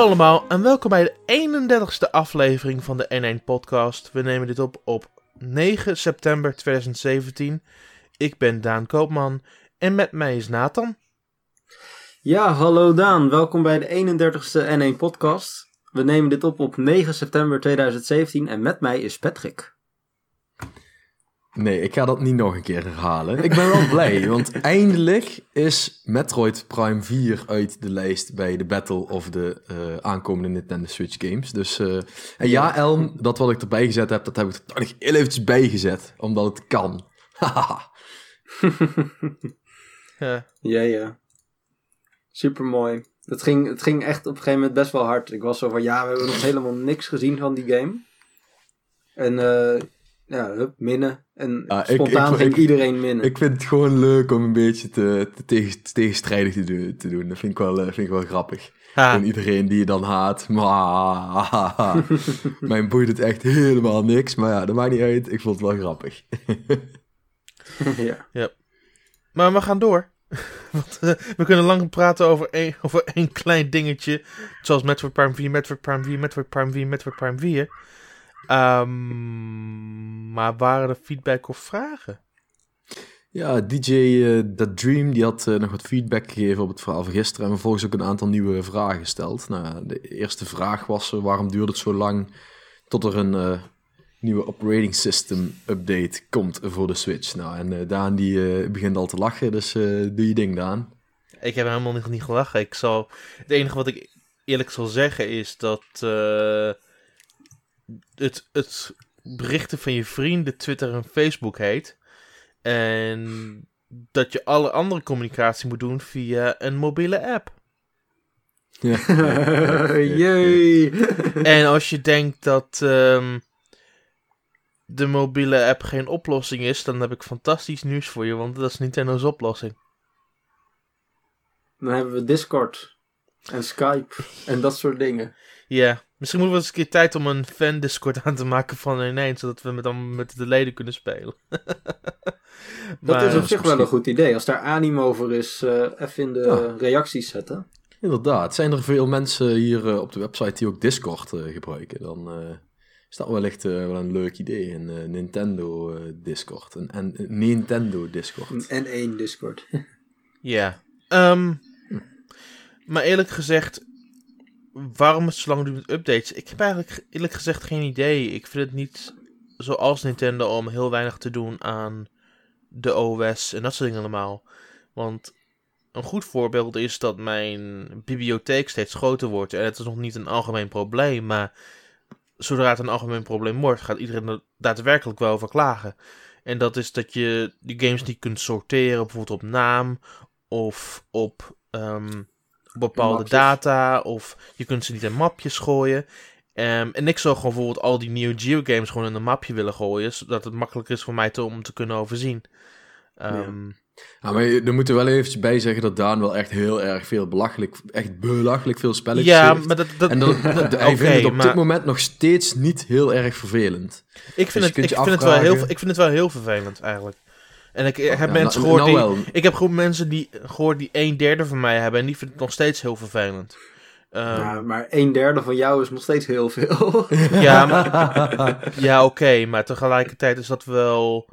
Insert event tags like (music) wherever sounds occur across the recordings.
Hallo allemaal en welkom bij de 31ste aflevering van de N1 podcast. We nemen dit op op 9 september 2017. Ik ben Daan Koopman en met mij is Nathan. Ja, hallo Daan. Welkom bij de 31ste N1 podcast. We nemen dit op op 9 september 2017 en met mij is Patrick. Nee, ik ga dat niet nog een keer herhalen. Ik ben wel blij, (laughs) want eindelijk is Metroid Prime 4 uit de lijst bij de Battle of de uh, aankomende Nintendo Switch games. Dus, uh, en ja, Elm, dat wat ik erbij gezet heb, dat heb ik er toch nog heel eventjes bijgezet, omdat het kan. (laughs) ja. ja, ja. Super mooi. Het ging, het ging echt op een gegeven moment best wel hard. Ik was zo van, ja, we hebben nog helemaal niks gezien van die game. En uh, ja, hup, minnen. En ah, spontaan ik, ging iedereen minnen. Ik vind het gewoon leuk om een beetje te, te tegen, tegenstrijdig te doen, te doen. Dat vind ik wel, eh, vind ik wel grappig. En iedereen die je dan haat. Maar, (laughs) mijn boeit het echt helemaal niks. Maar ja, dat maakt niet uit. Ik vond het wel grappig. (laughs) ja. ja. Maar we gaan door. (laughs) Want, uh, we kunnen lang praten over één, over één klein dingetje. Zoals Metroid Prime 4, Metroid Prime 4, Metroid Prime 4, Metroid Prime 4. Um, maar waren er feedback of vragen? Ja, DJ uh, eh, The Dream die had uh, nog wat feedback gegeven op het verhaal van gisteren. En vervolgens ook een aantal nieuwe vragen gesteld. Nou, de eerste vraag was: uh, waarom duurde het zo lang tot er een nieuwe operating system update komt voor de Switch? Nou, en Daan die begint al te lachen, dus doe je ding, Daan. Ik heb helemaal niet, niet gelachen. Ik zal, het enige wat ik eerlijk zal zeggen is dat het, het berichten van je vrienden Twitter en Facebook heet. En dat je alle andere communicatie moet doen via een mobiele app. Ja. (laughs) Jee. en als je denkt dat ehm, de mobiele app geen oplossing is, dan heb ik fantastisch nieuws voor je, want dat is Nintendo's oplossing. Dan hebben we Discord en Skype en dat soort dingen. Ja, misschien moeten we eens een keer tijd om een fan Discord aan te maken van ineens, zodat we met, dan met de leden kunnen spelen. (laughs) dat is op zich wel een goed idee. Als daar animo over is, uh, even in de reacties zetten. Inderdaad, zijn er veel mensen hier uh, op de website die ook Discord uh, gebruiken, dan is dat wellicht wel een leuk idee. Een Nintendo Discord, een, een, Nintendo Discord. Een N1 Discord. (laughs) ja, um, maar eerlijk gezegd, waarom het zo lang duurt met updates? Ik heb eigenlijk eerlijk gezegd geen idee. Ik vind het niet zoals Nintendo om heel weinig te doen aan de OS en dat soort dingen allemaal. Want een goed voorbeeld is dat mijn bibliotheek steeds groter wordt. En het is nog niet een algemeen probleem, maar zodra het een algemeen probleem wordt, gaat iedereen er daadwerkelijk wel over klagen. En dat is dat je die games niet kunt sorteren, bijvoorbeeld op naam of op um, bepaalde data of je kunt ze niet in mapjes gooien. Um, en ik zou gewoon bijvoorbeeld al die nieuwe Geo games gewoon in een mapje willen gooien, zodat het makkelijker is voor mij te, om te kunnen overzien. Um, ja. maar er moeten wel eventjes bij zeggen dat Daan wel echt heel erg veel belachelijk, echt belachelijk veel spelletjes ja, heeft. Maar dat, dat, en dat, dat, (laughs) hij vindt het op dit moment nog steeds niet heel erg vervelend. Ik vind, dus het, ik, vind het wel heel, ik vind het wel heel vervelend eigenlijk. En ik heb mensen gehoord die. Ik heb gewoon mensen die gehoord die een derde van mij hebben. En die vinden het nog steeds heel vervelend. Um, ja, maar een derde van jou is nog steeds heel veel. (laughs) ja, maar, (laughs) ja oké. maar tegelijkertijd is dat wel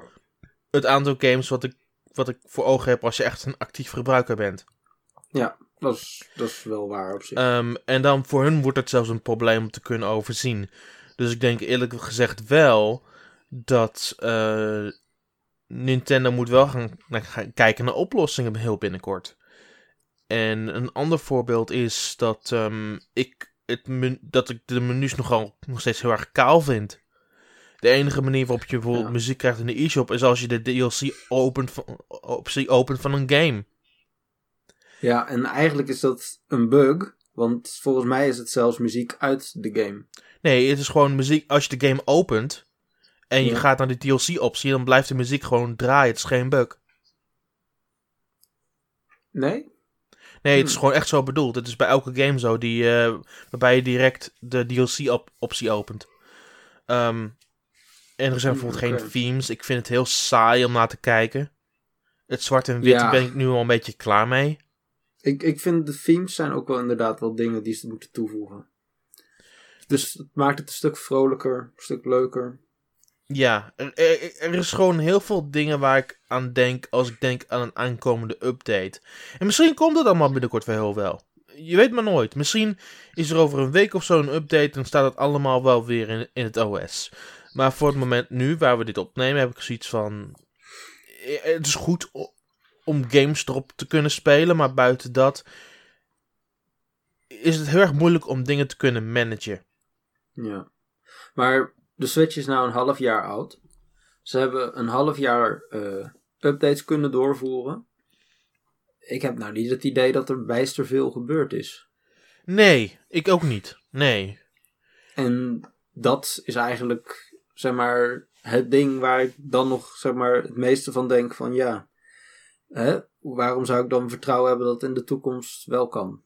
het aantal games wat ik, wat ik voor ogen heb als je echt een actief gebruiker bent. Ja, dat is, dat is wel waar op zich. Um, en dan voor hun wordt het zelfs een probleem om te kunnen overzien. Dus ik denk eerlijk gezegd wel dat uh, Nintendo moet wel gaan, gaan, kijken naar oplossingen heel binnenkort. En een ander voorbeeld is dat, um, ik, het dat ik de menus nogal nog steeds heel erg kaal vind. De enige manier waarop je bijvoorbeeld muziek krijgt in de e-shop is als je de DLC opent van, optie opent van een game. Ja, en eigenlijk is dat een bug, want volgens mij is het zelfs muziek uit de game. Nee, het is gewoon muziek als je de game opent en je gaat naar de DLC-optie, dan blijft de muziek gewoon draaien. Het is geen bug. Nee? Nee, het is hm. gewoon echt zo bedoeld. Het is bij elke game zo, die, uh, waarbij je direct de DLC-optie opent. Um, en er zijn hm, bijvoorbeeld geen themes. Ik vind het heel saai om naar te kijken. Het zwart en wit ben ik nu al een beetje klaar mee. Ik, ik vind de themes zijn ook wel inderdaad wel dingen die ze moeten toevoegen. Dus het maakt het een stuk vrolijker, een stuk leuker. Ja, er, is gewoon heel veel dingen waar ik aan denk als ik denk aan een aankomende update. En misschien komt het allemaal binnenkort wel heel wel. Je weet maar nooit. Misschien is er over een week of zo een update en staat het allemaal wel weer in, in het OS. Maar voor het moment nu, waar we dit opnemen, heb ik zoiets van... Eh, het is goed om games erop te kunnen spelen, maar buiten dat is het heel erg moeilijk om dingen te kunnen managen. Ja. Maar de Switch is nou een half jaar oud. Ze hebben een half jaar uh, updates kunnen doorvoeren. Ik heb nou niet het idee dat er bijster veel gebeurd is. Nee, ik ook niet. Nee. En dat is eigenlijk, zeg maar, het ding waar ik dan nog, zeg maar, het meeste van denk van ja. Hè, waarom zou ik dan vertrouwen hebben dat het in de toekomst wel kan?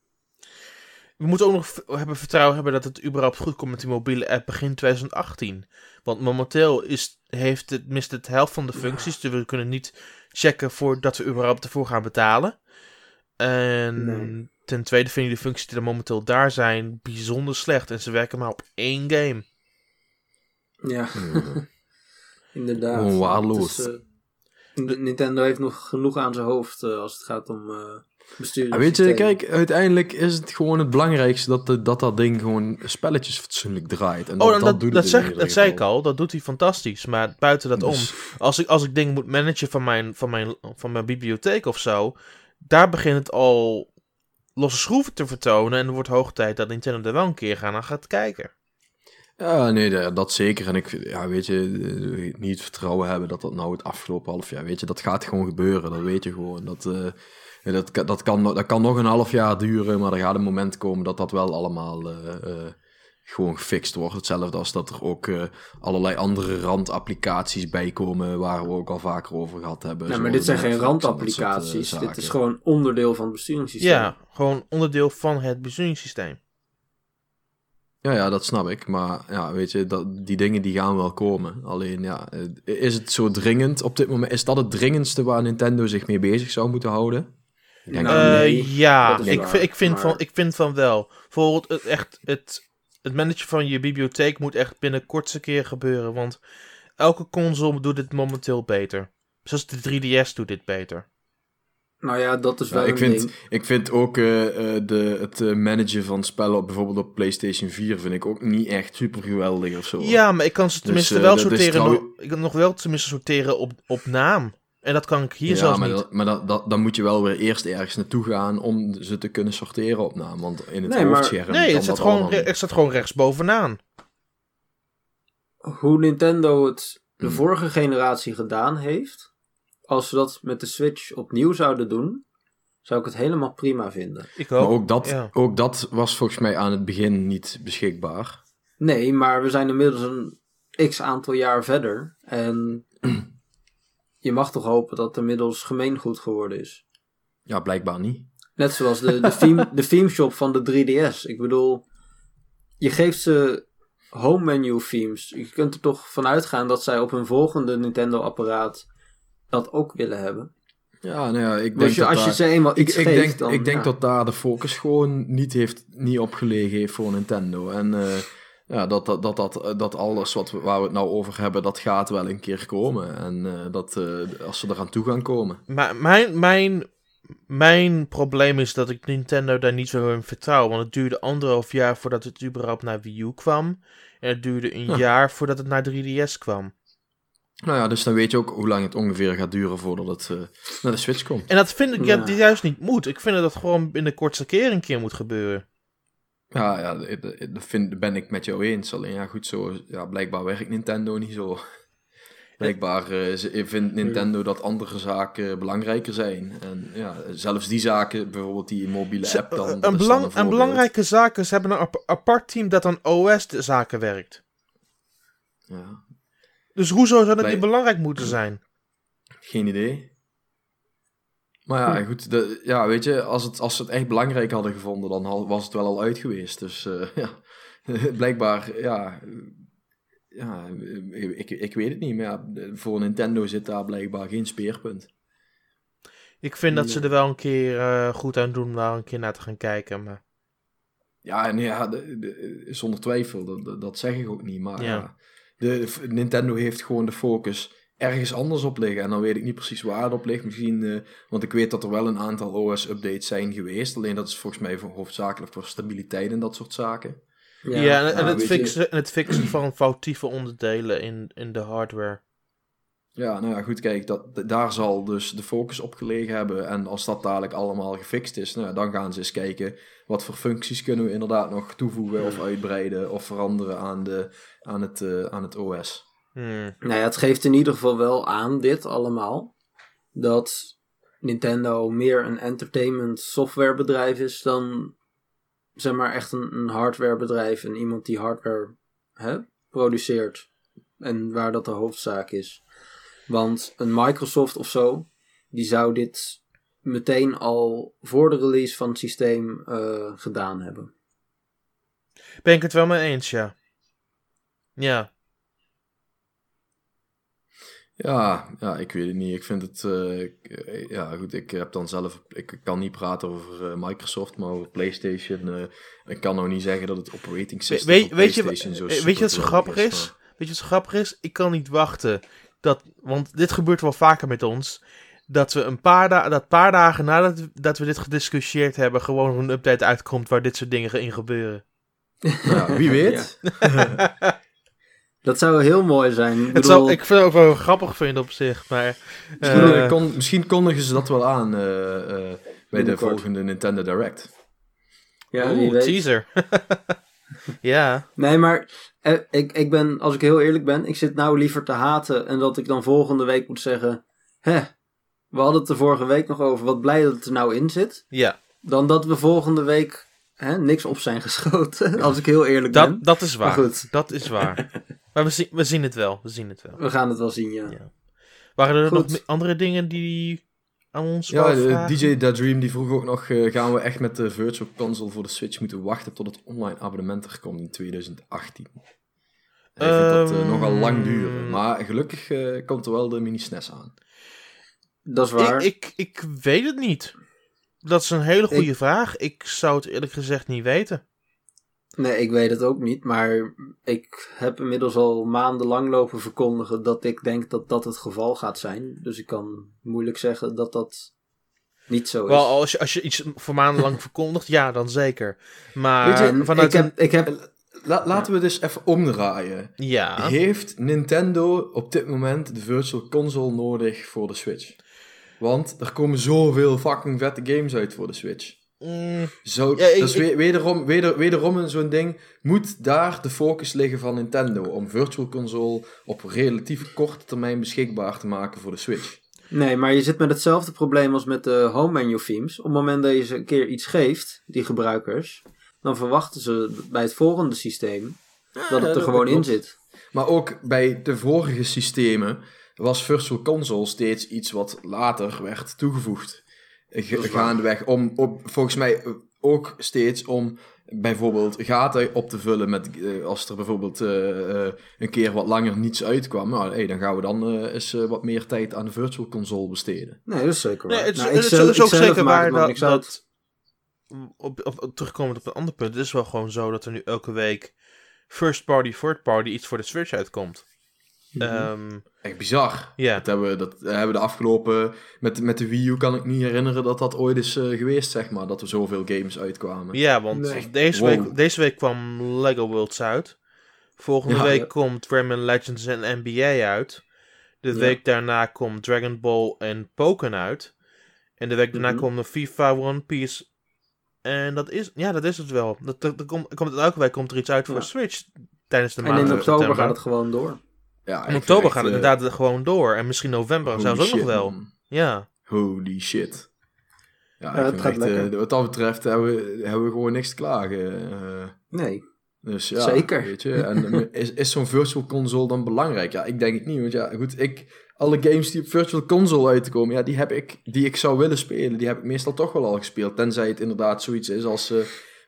We moeten ook nog hebben vertrouwen hebben dat het überhaupt goed komt met die mobiele app begin 2018. Want momenteel is, heeft het, mist het helft van de functies. Dus we kunnen niet checken voordat we überhaupt ervoor gaan betalen. En ten tweede vind je de functies die er momenteel daar zijn bijzonder slecht. En ze werken maar op één game. Ja, (laughs) inderdaad. Gewoon waardeloos. Nintendo heeft nog genoeg aan zijn hoofd uh, als het gaat om... Uh, ja, weet je, kijk, uiteindelijk is het gewoon het belangrijkste dat de, dat, dat ding gewoon spelletjes fatsoenlijk draait. En oh, dat, dat, doet dat, zeg, dat zei ik al, dat doet hij fantastisch. Maar buiten dat om, dus- als ik, als ik dingen moet managen van mijn, van, mijn, van mijn bibliotheek of zo, daar begint het al losse schroeven te vertonen. En er wordt hoog tijd dat Nintendo er wel een keer gaan naar gaat kijken. Ja, nee, dat zeker. En ik, ja, weet je, eh, niet vertrouwen hebben dat dat nou het afgelopen half jaar, weet je, dat gaat gewoon gebeuren. Dat weet je gewoon. Dat, uh, dat, dat, kan, dat kan nog een half jaar duren, maar er gaat een moment komen dat dat wel allemaal uh, uh, gewoon gefixt wordt. Hetzelfde als dat er ook uh, allerlei andere randapplicaties bij komen, waar we ook al vaker over gehad hebben. Nee, maar dit zijn geen randapplicaties. dit is gewoon onderdeel van het besturingssysteem. Ja, gewoon onderdeel van het besturingssysteem. Ja, ja, dat snap ik. Maar ja, weet je, dat, die dingen die gaan wel komen. Alleen ja, is het zo dringend op dit moment? Is dat het dringendste waar Nintendo zich mee bezig zou moeten houden? Uh, ja, ik, ik, vind van, ik vind van wel. Bijvoorbeeld het, echt, het, het managen van je bibliotheek moet echt binnen kortste keer gebeuren. Want elke console doet dit momenteel beter. Zoals de 3DS doet dit beter. Nou ja, dat is wel ja, ik vind, Ik vind ook uh, de, het managen van spellen op, bijvoorbeeld op PlayStation 4 vind ik ook niet echt super geweldig of zo. Ja, maar ik kan ze dus, tenminste dus, wel sorteren. Trouw... Ik kan nog wel tenminste sorteren op, op naam. En dat kan ik hier ja, zelfs maar niet. Dat, maar dat, dat, dan moet je wel weer eerst ergens naartoe gaan om ze te kunnen sorteren op naam. Want in het nee, hoofdscherm Nee, het staat, gewoon, het staat gewoon rechtsbovenaan. Hoe Nintendo het de hmm. vorige generatie gedaan heeft... als ze dat met de Switch opnieuw zouden doen... zou ik het helemaal prima vinden. Ik ook. Maar ook dat, ook dat was volgens mij aan het begin niet beschikbaar. Nee, maar we zijn inmiddels een x aantal jaar verder. En (clears throat) je mag toch hopen dat het inmiddels gemeengoed geworden is. Ja, blijkbaar niet. Net zoals de, de, theme, (laughs) de theme shop van de 3DS. Ik bedoel, je geeft ze home menu themes. Je kunt er toch vanuit gaan dat zij op hun volgende Nintendo-apparaat dat ook willen hebben. Ja, nou ja, ik denk je, als je ze eenmaal iets ik, geeft, denk, dan, ik denk dat daar de focus gewoon niet, heeft, niet op gelegen heeft voor Nintendo. En uh, ja, dat, dat, dat, dat, dat alles wat we, waar we het nou over hebben, dat gaat wel een keer komen. En uh, dat uh, als ze eraan toe gaan komen. Maar mijn, mijn, mijn probleem is dat ik Nintendo daar niet zo in vertrouw. Want het duurde anderhalf jaar voordat het überhaupt naar Wii U kwam. En het duurde een jaar voordat het naar 3DS kwam. Nou ja, dus dan weet je ook hoe lang het ongeveer gaat duren voordat het uh, naar de Switch komt. En dat vind ik ja. juist niet moet. Ik vind dat het gewoon binnen de kortste keer een keer moet gebeuren. Ja, ja dat vind, ben ik met jou eens. Alleen ja, goed zo. Ja, blijkbaar werkt Nintendo niet zo. (laughs) Blijkbaar uh, vindt Nintendo dat andere zaken belangrijker zijn. En ja, zelfs die zaken, bijvoorbeeld die mobiele app dan. Een, belang, een belangrijke zaken, ze hebben een apart team dat aan OS-zaken werkt. Ja. Dus hoezo zou dat niet belangrijk moeten zijn? Geen idee. Maar ja, hm. goed, de, ja, weet je, als, het, als ze het echt belangrijk hadden gevonden, dan was het wel al uit geweest. Dus uh, (laughs) ja, (laughs) blijkbaar, ja, ja ik, ik weet het niet, maar ja, voor Nintendo zit daar blijkbaar geen speerpunt. Ik vind dat ze er wel een keer uh, goed aan doen om daar een keer naar te gaan kijken. Maar... Ja, nee, ja de, de, zonder twijfel, dat, dat, zeg ik ook niet. Maar ja. De, Nintendo heeft gewoon de focus ergens anders op liggen. En dan weet ik niet precies waar het op ligt. Misschien, uh, want ik weet dat er wel een aantal OS-updates zijn geweest. Alleen dat is volgens mij voor, hoofdzakelijk voor stabiliteit en dat soort zaken. Ja, ja en, het fixen, en het fixen van foutieve onderdelen in, in de hardware. Ja, nou ja, goed, kijk, dat, daar zal dus de focus op gelegen hebben. En als dat dadelijk allemaal gefixt is, nou, dan gaan ze eens kijken wat voor functies kunnen we inderdaad nog toevoegen of uitbreiden of veranderen aan, de, aan, het, uh, aan het OS. Hmm. Nou ja, het geeft in ieder geval wel aan, dit allemaal, dat Nintendo meer een entertainment softwarebedrijf is dan, zeg maar, echt een, een hardwarebedrijf en iemand die hardware hè, produceert. En waar dat de hoofdzaak is. Want een Microsoft of zo, die zou dit meteen al voor de release van het systeem uh, gedaan hebben. Ben ik het wel mee eens, ja. Ja. Ja, ja, ik weet het niet. Ik vind het. Uh, ja, goed. Ik heb dan zelf. Ik kan niet praten over uh, Microsoft, maar over PlayStation. Uh, ik kan nou niet zeggen dat het operating system. We, weet, weet je, zo weet je wat zo grappig is? is? Weet je wat zo grappig is? Ik kan niet wachten dat, want dit gebeurt wel vaker met ons, dat we een paar, da dat paar dagen nadat dat we dit gediscussieerd hebben, gewoon een update uitkomt waar dit soort dingen in gebeuren. Nou, wie weet. (laughs) Dat zou heel mooi zijn. Ik, zou, ik vind het ook wel grappig vinden op zich, maar... Misschien, uh, kon, misschien kondigen ze dat wel aan uh, uh, bij de volgende Nintendo Direct. Ja, Oeh, teaser. (laughs) ja. Nee, maar eh, ik, ik ben, als ik heel eerlijk ben, ik zit nou liever te haten en dat ik dan volgende week moet zeggen: hè, we hadden het er vorige week nog over, wat blij dat het er nou in zit. Ja. Dan dat we volgende week hè, niks op zijn geschoten, (laughs) als ik heel eerlijk ben. Dat is waar. goed. Dat is waar. (laughs) maar we zien, we zien het wel. We zien het wel. We gaan het wel zien, ja. ja. Waren er nog andere dingen die aan ons Ja, de, DJ Dream die vroeg ook nog, uh, gaan we echt met de Virtual Console voor de Switch moeten wachten tot het online abonnement er komt in 2018? Hij um, vindt dat uh, nogal lang duren, maar gelukkig uh, komt er wel de mini SNES aan. Dat is waar. Ik, ik, ik weet het niet. Dat is een hele goede vraag. Ik zou het eerlijk gezegd niet weten. Nee, ik weet het ook niet, maar ik heb inmiddels al maandenlang lopen verkondigen dat ik denk dat dat het geval gaat zijn. Dus ik kan moeilijk zeggen dat dat niet zo is. Wel, als je, als je iets voor maandenlang (laughs) verkondigt, ja, dan zeker. Maar je, vanuit ik heb, ik heb laten we dus even omdraaien. Ja. Heeft Nintendo op dit moment de Virtual Console nodig voor de Switch? Want er komen zoveel fucking vette games uit voor de Switch. Mm. Zo, ja, ik, wederom, weder, wederom zo'n ding. Moet daar de focus liggen van Nintendo om Virtual Console op relatief korte termijn beschikbaar te maken voor de Switch? Nee, maar je zit met hetzelfde probleem als met de home menu themes. Op het moment dat je ze een keer iets geeft, die gebruikers, dan verwachten ze bij het volgende systeem dat het er gewoon in zit. Maar ook bij de vorige systemen was Virtual Console steeds iets wat later werd toegevoegd gaandeweg om op, volgens mij ook steeds om bijvoorbeeld gaten op te vullen met uh, als er bijvoorbeeld uh, een keer wat langer niets uitkwam, nou, hey, dan gaan we dan eens wat meer tijd aan de virtual console besteden. Nee, dat is zeker waar. Nee, het, nou, het, is ook zeker waar dat, dat op, op, terugkomend op een ander punt, het is wel gewoon zo dat er nu elke week first party, third party iets voor de Switch uitkomt. Mm Echt bizar. Ja. Dat hebben we, dat hebben we de afgelopen... Met, met de Wii U kan ik niet herinneren dat dat ooit is uh, geweest, zeg maar. Dat er zoveel games uitkwamen. Ja, want deze, week, deze week kwam Lego Worlds uit. Volgende week komt Rayman Legends en NBA uit. De week daarna komt Dragon Ball en Pokémon uit. En de week daarna mm komt de FIFA One Piece. En dat is, ja, dat is het wel. Dat, dat, komt, komt, elke week komt er iets uit voor Switch tijdens de maand. En in oktober gaat het gewoon door. Ja, in oktober gaat het uh, inderdaad gewoon door. En misschien november zelfs ook nog wel. Ja. Holy shit. Ja, ja het gaat echt, uh, wat dat betreft hebben we, hebben we gewoon niks te klagen. Uh, nee. Dus ja, Zeker. Weet je, en is, is zo'n virtual console dan belangrijk? Ja, ik denk het niet. Want ja, goed, ik, alle games die op virtual console uitkomen, ja, die heb ik, die ik zou willen spelen, die heb ik meestal toch wel al gespeeld. Tenzij het inderdaad zoiets is als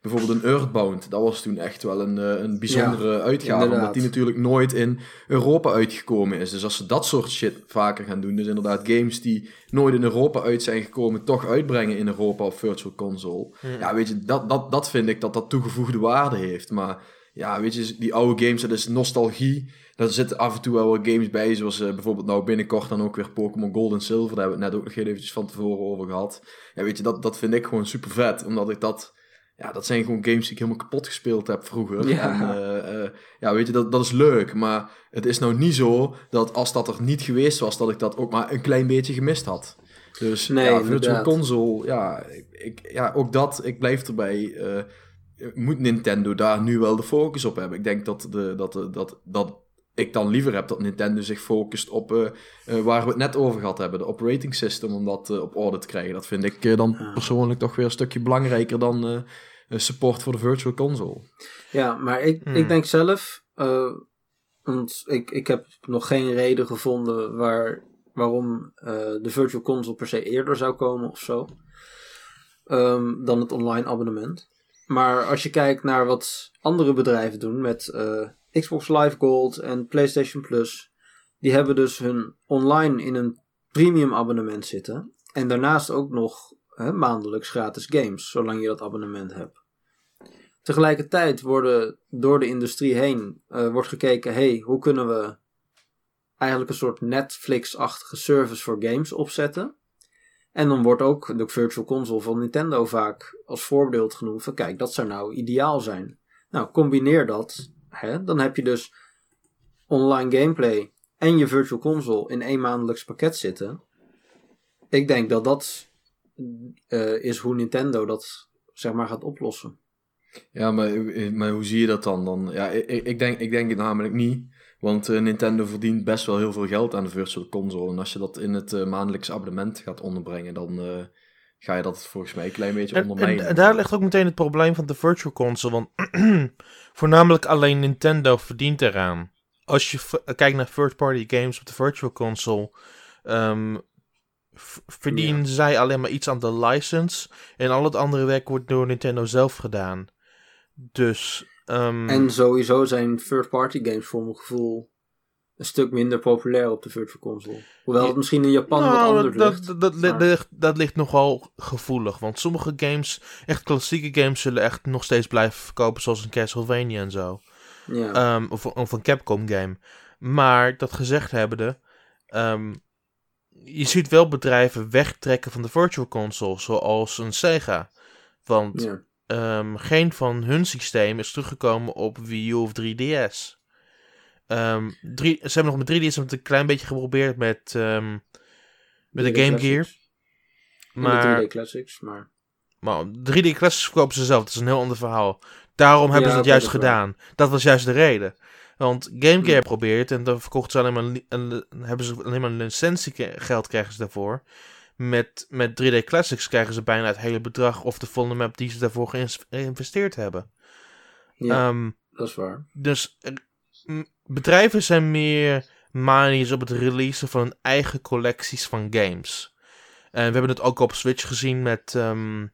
bijvoorbeeld een Earthbound, dat was toen echt wel een, eh, een bijzondere uitgave. Omdat die natuurlijk nooit in Europa uitgekomen is. Dus als ze dat soort shit vaker gaan doen, dus inderdaad games die nooit in Europa uit zijn gekomen, toch uitbrengen in Europa op Virtual Console. Hmm. Ja, weet je, dat, dat, dat vind ik dat dat toegevoegde waarde heeft. Maar ja, weet je, die oude games, dat is nostalgie. Er zitten af en toe wel wat games bij, zoals uh, bijvoorbeeld nou binnenkort dan ook weer Pokémon Gold en Silver. Daar hebben we het net ook nog heel eventjes van tevoren over gehad. Ja, weet je, dat, dat vind ik gewoon super vet, omdat ik dat... Ja, dat zijn gewoon games die ik helemaal kapot gespeeld heb vroeger. Ja, en, uh, uh, ja weet je, dat, dat is leuk. Maar het is nou niet zo dat als dat er niet geweest was, dat ik dat ook maar een klein beetje gemist had. Dus nee, ja, Virtual Console, ja, ik, ja, ook dat, ik blijf erbij moet Nintendo daar nu wel de focus op hebben. Ik denk dat, de, dat, de, dat, dat ik dan liever heb dat Nintendo zich focust op uh, uh, waar we het net over gehad hebben, de operating system, om dat uh, op orde te krijgen. Dat vind ik dan persoonlijk toch weer een stukje belangrijker dan support voor de Virtual Console. Ja, maar ik, hmm. ik denk zelf, want ik, ik heb nog geen reden gevonden waar, waarom de Virtual Console per se eerder zou komen of zo, um, dan het online abonnement. Maar als je kijkt naar wat andere bedrijven doen met uh, Xbox Live Gold en PlayStation Plus, die hebben dus hun online in een premium abonnement zitten. En daarnaast ook nog hè, maandelijks gratis games, zolang je dat abonnement hebt. Tegelijkertijd worden door de industrie heen uh, wordt gekeken, hey, hoe kunnen we eigenlijk een soort Netflix-achtige service voor games opzetten? En dan wordt ook de Virtual Console van Nintendo vaak als voorbeeld genoemd van kijk, dat zou nou ideaal zijn. Nou, combineer dat. Hè? Dan heb je dus online gameplay en je Virtual Console in één maandelijks pakket zitten. Ik denk dat dat uh, is hoe Nintendo dat zeg maar gaat oplossen. Ja, maar, maar hoe zie je dat dan? dan? Ja, ik, ik, denk, ik denk het namelijk niet. Want uh, Nintendo verdient best wel heel veel geld aan de Virtual Console. En als je dat in het maandelijks abonnement gaat onderbrengen, dan ga je dat volgens mij een klein beetje ondermijnen. En, daar ligt ook meteen het probleem van de Virtual Console. Want (clears throat) voornamelijk alleen Nintendo verdient eraan. Als je kijkt naar third-party games op de Virtual Console, um, verdienen zij alleen maar iets aan de license. En al het andere werk wordt door Nintendo zelf gedaan. Dus Um, en sowieso zijn third-party games voor mijn gevoel een stuk minder populair op de Virtual Console. Hoewel het misschien in Japan wat nou, anders dat, ligt. Dat, dat, ligt. dat ligt nogal gevoelig. Want sommige games, echt klassieke games, zullen echt nog steeds blijven verkopen. Zoals een Castlevania en zo. Ja. Um, of, of, een Capcom game. Maar dat gezegd hebbende... Um, je ziet wel bedrijven wegtrekken van de Virtual Console. Zoals een Sega. Want... Ja um, geen van hun systeem is teruggekomen op Wii U of 3DS. Um, ehm, drie, ze hebben nog met 3DS het een klein beetje geprobeerd met, um, met de Game Gear. Maar, 3D Classics, maar... Maar 3D Classics verkopen ze zelf, dat is een heel ander verhaal. Daarom hebben ze het juist gedaan. Dat was juist de reden. Want Game Gear probeert en dan verkochten ze alleen maar, en, hebben ze alleen maar een licentiegeld krijgen ze daarvoor met, met 3D Classics krijgen ze bijna het hele bedrag of de volle map die ze daarvoor geïnvesteerd hebben. Ja, ehm, dat is waar. Dus bedrijven zijn meer manisch op het releasen van hun eigen collecties van games. En we hebben het ook op Switch gezien met, um,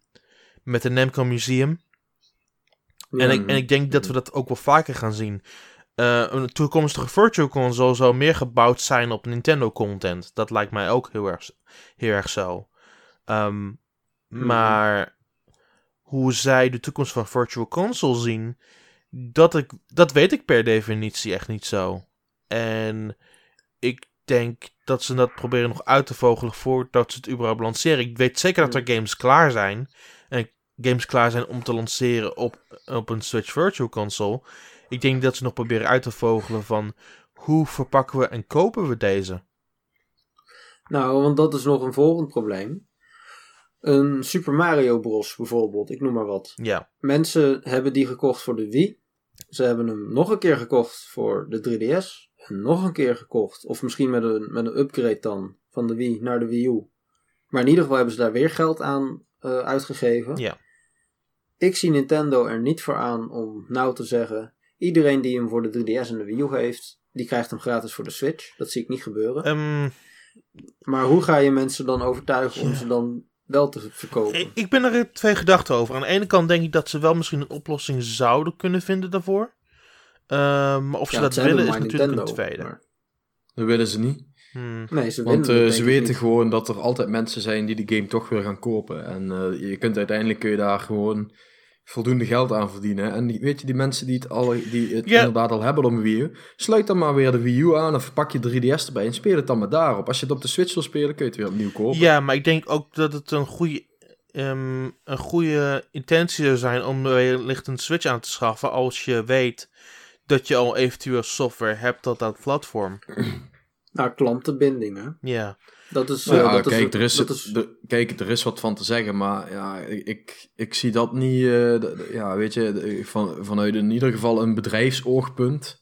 met de Namco Museum. en, ik, en ik denk dat we dat ook wel vaker gaan zien. Uh, een toekomstige Virtual Console zou meer gebouwd zijn op Nintendo content. Dat lijkt mij ook heel erg, heel erg zo. Um, Maar hoe zij de toekomst van Virtual Console zien, dat, ik, dat weet ik per definitie echt niet zo. En ik denk dat ze dat proberen nog uit te vogelen voordat ze het überhaupt lanceren. Ik weet zeker dat er games klaar zijn. En games klaar zijn om te lanceren op, op een Switch Virtual Console. Ik denk dat ze nog proberen uit te vogelen van hoe verpakken we en kopen we deze? Nou, want dat is nog een volgend probleem. Een Super Mario Bros. bijvoorbeeld, ik noem maar wat. Ja. Mensen hebben die gekocht voor de Wii. Ze hebben hem nog een keer gekocht voor de 3DS. En nog een keer gekocht. Of misschien met een, met een upgrade dan. Van de Wii naar de Wii U. Maar in ieder geval hebben ze daar weer geld aan uh, uitgegeven. Ja. Ik zie Nintendo er niet voor aan om nou te zeggen: Iedereen die hem voor de 3DS en de Wii U heeft, die krijgt hem gratis voor de Switch. Dat zie ik niet gebeuren. Um, maar hoe ga je mensen dan overtuigen om ze dan wel te verkopen. Ik ben er twee gedachten over. Aan de ene kant denk ik dat ze wel misschien een oplossing zouden kunnen vinden daarvoor. Ehm, maar of ze dat willen is natuurlijk een tweede. Maar... Dat willen ze niet. Hmm. Nee, ze Want uh, ze weten gewoon dat er altijd mensen zijn die de game toch weer gaan kopen. En uh, je kunt uiteindelijk kun je daar gewoon voldoende geld aan verdienen. En die, weet je, die mensen die het, al, die het inderdaad al hebben op een Wii U, sluit dan maar weer de Wii U aan of pak je 3DS erbij en speel het dan maar daarop. Als je het op de Switch wil spelen, kun je het weer opnieuw kopen. Ja, maar ik denk ook dat het een goede, um, een goede intentie zou zijn om wellicht een Switch aan te schaffen als je weet dat je al eventueel software hebt tot dat platform. (clears throat) Nou, klantenbindingen. Ja. Dat is, nou ja, dat kijk, is, er is, kijk, er is wat van te zeggen, maar ja, ik, ik, zie dat niet, uh, ja, weet je, van, vanuit in ieder geval een bedrijfsoogpunt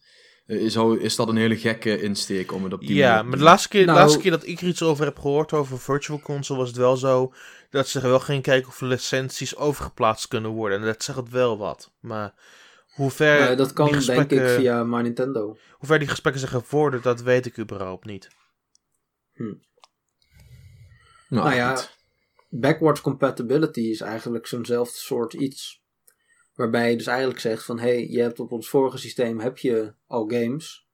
uh, is, is dat een hele gekke insteek om het op die Ja, maar de laatste, keer, de nou- laatste keer dat ik er iets over heb gehoord over Virtual Console was het wel zo dat ze wel gingen kijken of licenties overgeplaatst kunnen worden. En dat zegt het wel wat, maar hoe ver dat kan denk ik via My Nintendo. Hoe ver die gesprekken zijn gevorderd, dat weet ik überhaupt niet. Hm. Nou, nou ja, backwards compatibility is eigenlijk zo'nzelfde soort iets. Waarbij je dus eigenlijk zegt van, hé, hey, je hebt op ons vorige systeem heb je al games.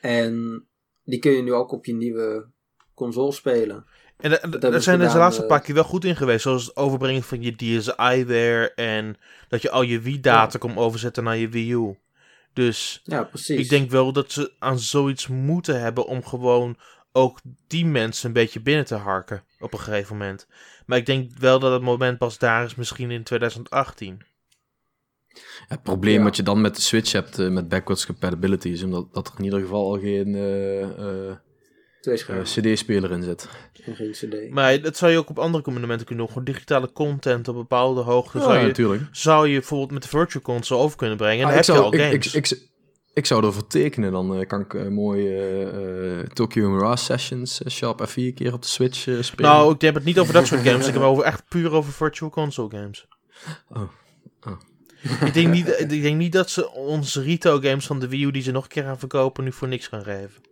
En die kun je nu ook op je nieuwe console spelen. En daar zijn deze laatste uh, paar keer wel goed in geweest. Zoals het overbrengen van je DSi-ware. En dat je al je Wii-data ja. kon overzetten naar je Wii U. Dus ja, precies. ik denk wel dat ze aan zoiets moeten hebben om gewoon ook die mensen een beetje binnen te harken op een gegeven moment. Maar ik denk wel dat het moment pas daar is, misschien in 2018. het probleem wat je dan met de Switch hebt, uh, met backwards compatibility, is omdat dat er in ieder geval al geen uh, uh, CD-speler in zit. geen CD. Maar dat zou je ook op andere componenten kunnen doen. Gewoon digitale content op bepaalde hoogte. Ja, zou, je, natuurlijk. zou je bijvoorbeeld met de Virtual Console over kunnen brengen. En ah, dan heb zou, je al ik, games. Ik, ik, ik zou ervoor tekenen. Dan uh, kan ik uh, mooi uh, Tokyo Mirage Sessions, Sharp F4 keer op de Switch spelen. Nou, ik heb het niet over dat soort games. ik heb (laughs) het over echt puur over Virtual Console games. Oh. oh. ik, denk niet, ik denk niet dat ze onze retail games van de Wii U die ze nog een keer gaan verkopen nu voor niks gaan geven.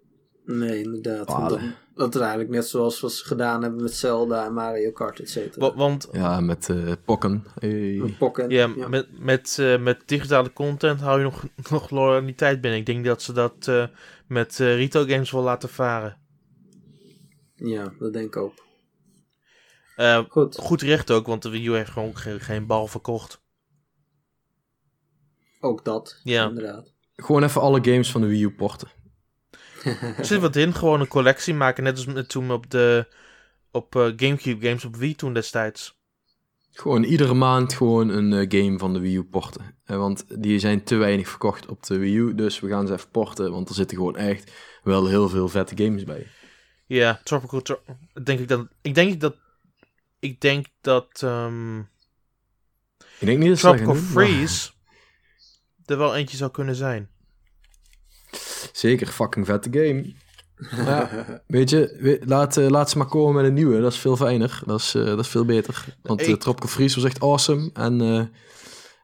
Nee, inderdaad. Dat, dat, is eigenlijk net zoals wat ze gedaan hebben met Zelda en Mario Kart, et cetera. Want, ja, met uh, Pokken. Hey. Met Pokken. Ja, ja, met, met, uh, met digitale content hou je nog, (laughs) nog loyaliteit binnen. Ik denk dat ze dat uh, met retail games wel laten varen. Ja, dat denk ik ook. goed. goed recht ook, want de Wii U heeft gewoon geen, geen bal verkocht. Ook dat, ja. inderdaad. Gewoon even alle games van de Wii U porten. Er zit wat in, gewoon een collectie maken. Net als toen op de op uh, Gamecube games op Wii toen destijds. Gewoon iedere maand gewoon een uh, game van de Wii U porten. Uh, want die zijn te weinig verkocht op de Wii U. Dus we gaan ze even porten. Want er zitten gewoon echt wel heel veel vette games bij. Ja, Tropical... Tro denk ik dat... Ik denk dat... Ik denk dat... Um, ik denk niet dat Tropical Freeze... er wel eentje zou kunnen zijn. Zeker, fucking vette game. (laughs) Ja, weet je, laat, uh, laat ze maar komen met een nieuwe. Dat is veel fijner. Dat is, uh, dat is veel beter. Want uh, Tropical Freeze was echt awesome. En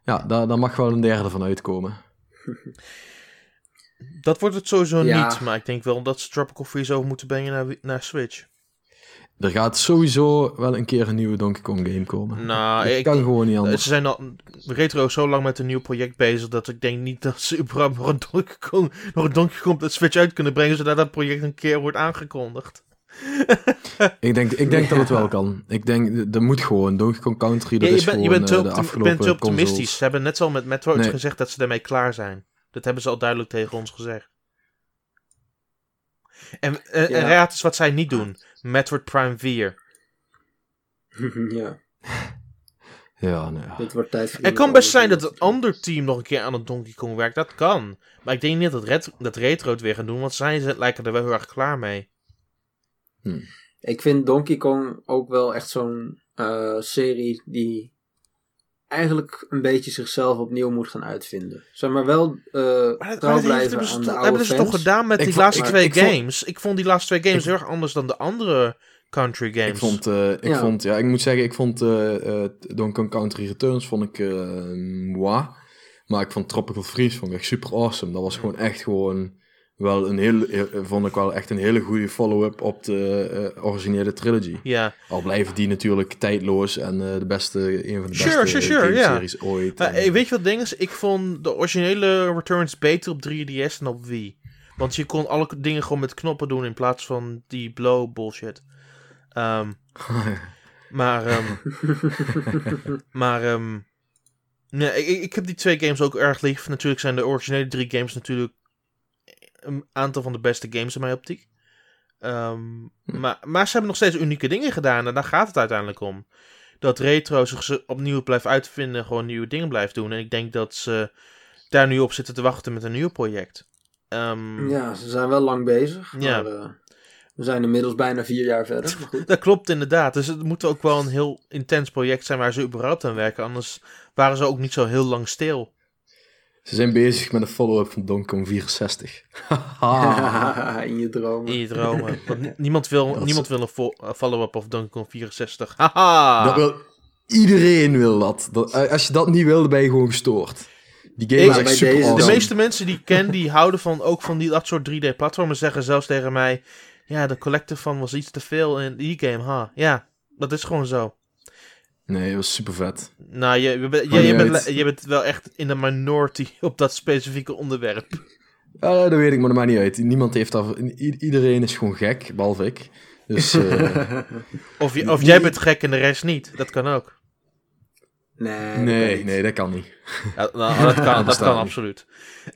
ja, daar, daar mag wel een derde van uitkomen. Dat wordt het sowieso ja. niet. Maar ik denk wel dat ze Tropical Freeze over moeten brengen naar, naar Switch. Er gaat sowieso wel een keer een nieuwe Donkey Kong game komen. Nou, ik, kan gewoon niet anders. Ze zijn al retro zo lang met een nieuw project bezig dat ik denk niet dat ze überhaupt nog een Donkey Kong, nog een Donkey Kong op Switch uit kunnen brengen zodat dat project een keer wordt aangekondigd. (laughs) ik denk, ik denk ja. dat het wel kan. Ik denk, er moet gewoon Donkey Kong Country. Dat ja, je, ben, je bent te, de je bent te optimistisch. Consoles. Ze hebben net zo met Metroid nee. gezegd dat ze daarmee klaar zijn. Dat hebben ze al duidelijk tegen ons gezegd. En, uh, ja. en raad eens wat zij niet doen. Metroid Prime 4. (laughs) ja. Ja, nou ja. Het wordt tijd Het kan best zijn dat een ander team nog een keer aan het Donkey Kong werkt. Dat kan. Maar ik denk niet dat, ret dat Retro het weer gaan doen, want zij lijken er wel heel erg klaar mee. Hm. Ik vind Donkey Kong ook wel echt zo'n uh, serie die eigenlijk een beetje zichzelf opnieuw moet gaan uitvinden. Zeg maar wel uh, maar blijven dus, aan de oude hebben ze toch gedaan met ik die vond, laatste twee ik games? Vond, ik vond die laatste twee games heel erg anders dan de andere country games. Ik vond, uh, ik ja. vond, ja, ik moet zeggen, ik vond uh, uh, Donkey Kong Country Returns vond ik moi. Maar ik vond Tropical Freeze vond ik echt super awesome. Dat was gewoon echt gewoon wel een heel, vond ik wel echt een hele goede follow-up op de originele trilogy. Ja. Al blijven die natuurlijk tijdloos en de beste, een van de sure, beste sure, series yeah. ooit. Maar, Weet je wat ding is? Ik vond de originele Returns beter op 3DS dan op Wii. Want je kon alle dingen gewoon met knoppen doen in plaats van die blow bullshit. Um, (laughs) maar, um, maar, um, nee, ik, ik heb die twee games ook erg lief. Natuurlijk zijn de originele drie games natuurlijk een aantal van de beste games in mijn optiek. Um, maar, maar ze hebben nog steeds unieke dingen gedaan en daar gaat het uiteindelijk om. Dat retro zich opnieuw blijft uitvinden, gewoon nieuwe dingen blijft doen. En ik denk dat ze daar nu op zitten te wachten met een nieuw project. Um, ja, ze zijn wel lang bezig. Maar, ja. Uh, we zijn inmiddels bijna vier jaar verder. Maar goed. (laughs) dat klopt inderdaad. Dus het moet ook wel een heel intens project zijn waar ze überhaupt aan werken. Anders waren ze ook niet zo heel lang stil. Ze zijn bezig met een follow-up van Donkey Kong 64. (laughs) in je dromen. In je dromen. (laughs) Want niemand wil, niemand wil een follow-up of Donkey Kong 64. (laughs) Haha. Dat wil, iedereen wil dat. dat. Als je dat niet wil, dan ben je gewoon gestoord. Die game is echt super deze De meeste mensen die ik ken, die houden van, ook van die, dat soort 3D-platformen, zeggen zelfs tegen mij... Ja, de collector van was iets te veel in die game, ha. Ja, dat is gewoon zo. Nee, het was super vet. Nou, je, je, je, je bent, je bent wel echt in de minority (laughs) op dat specifieke onderwerp. Ja, dat weet ik, maar dat maakt niet uit. Niemand heeft dat... Iedereen is gewoon gek, behalve ik. Dus, uh... (laughs) of, je, of (laughs) jij bent gek en de rest niet. Dat kan ook. Nee, nee, nee, dat kan niet. (laughs) Ja, nou, dat kan, dat kan absoluut.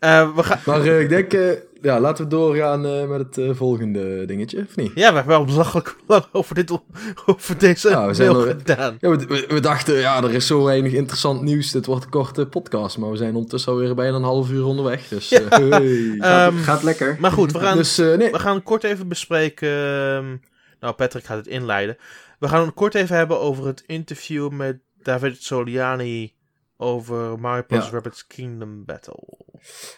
Uh, we gaan... Maar uh, ik denk, uh, ja, laten we doorgaan met het volgende dingetje, of niet? Ja, we hebben wel belachelijk lang over, dit, over deze ja, we zijn er, gedaan. Ja, we, we, dachten, ja, er is zo weinig interessant nieuws. Dit wordt een korte podcast, maar we zijn ondertussen alweer bijna een half uur onderweg. Dus ja. hey. (laughs) gaat, um, gaat, lekker. Maar goed, we gaan, dus, nee. we gaan kort even bespreken. Um, nou, Patrick gaat het inleiden. We gaan het kort even hebben over het interview met David Soliani over Mario Plus ja. Rabbids Kingdom Battle.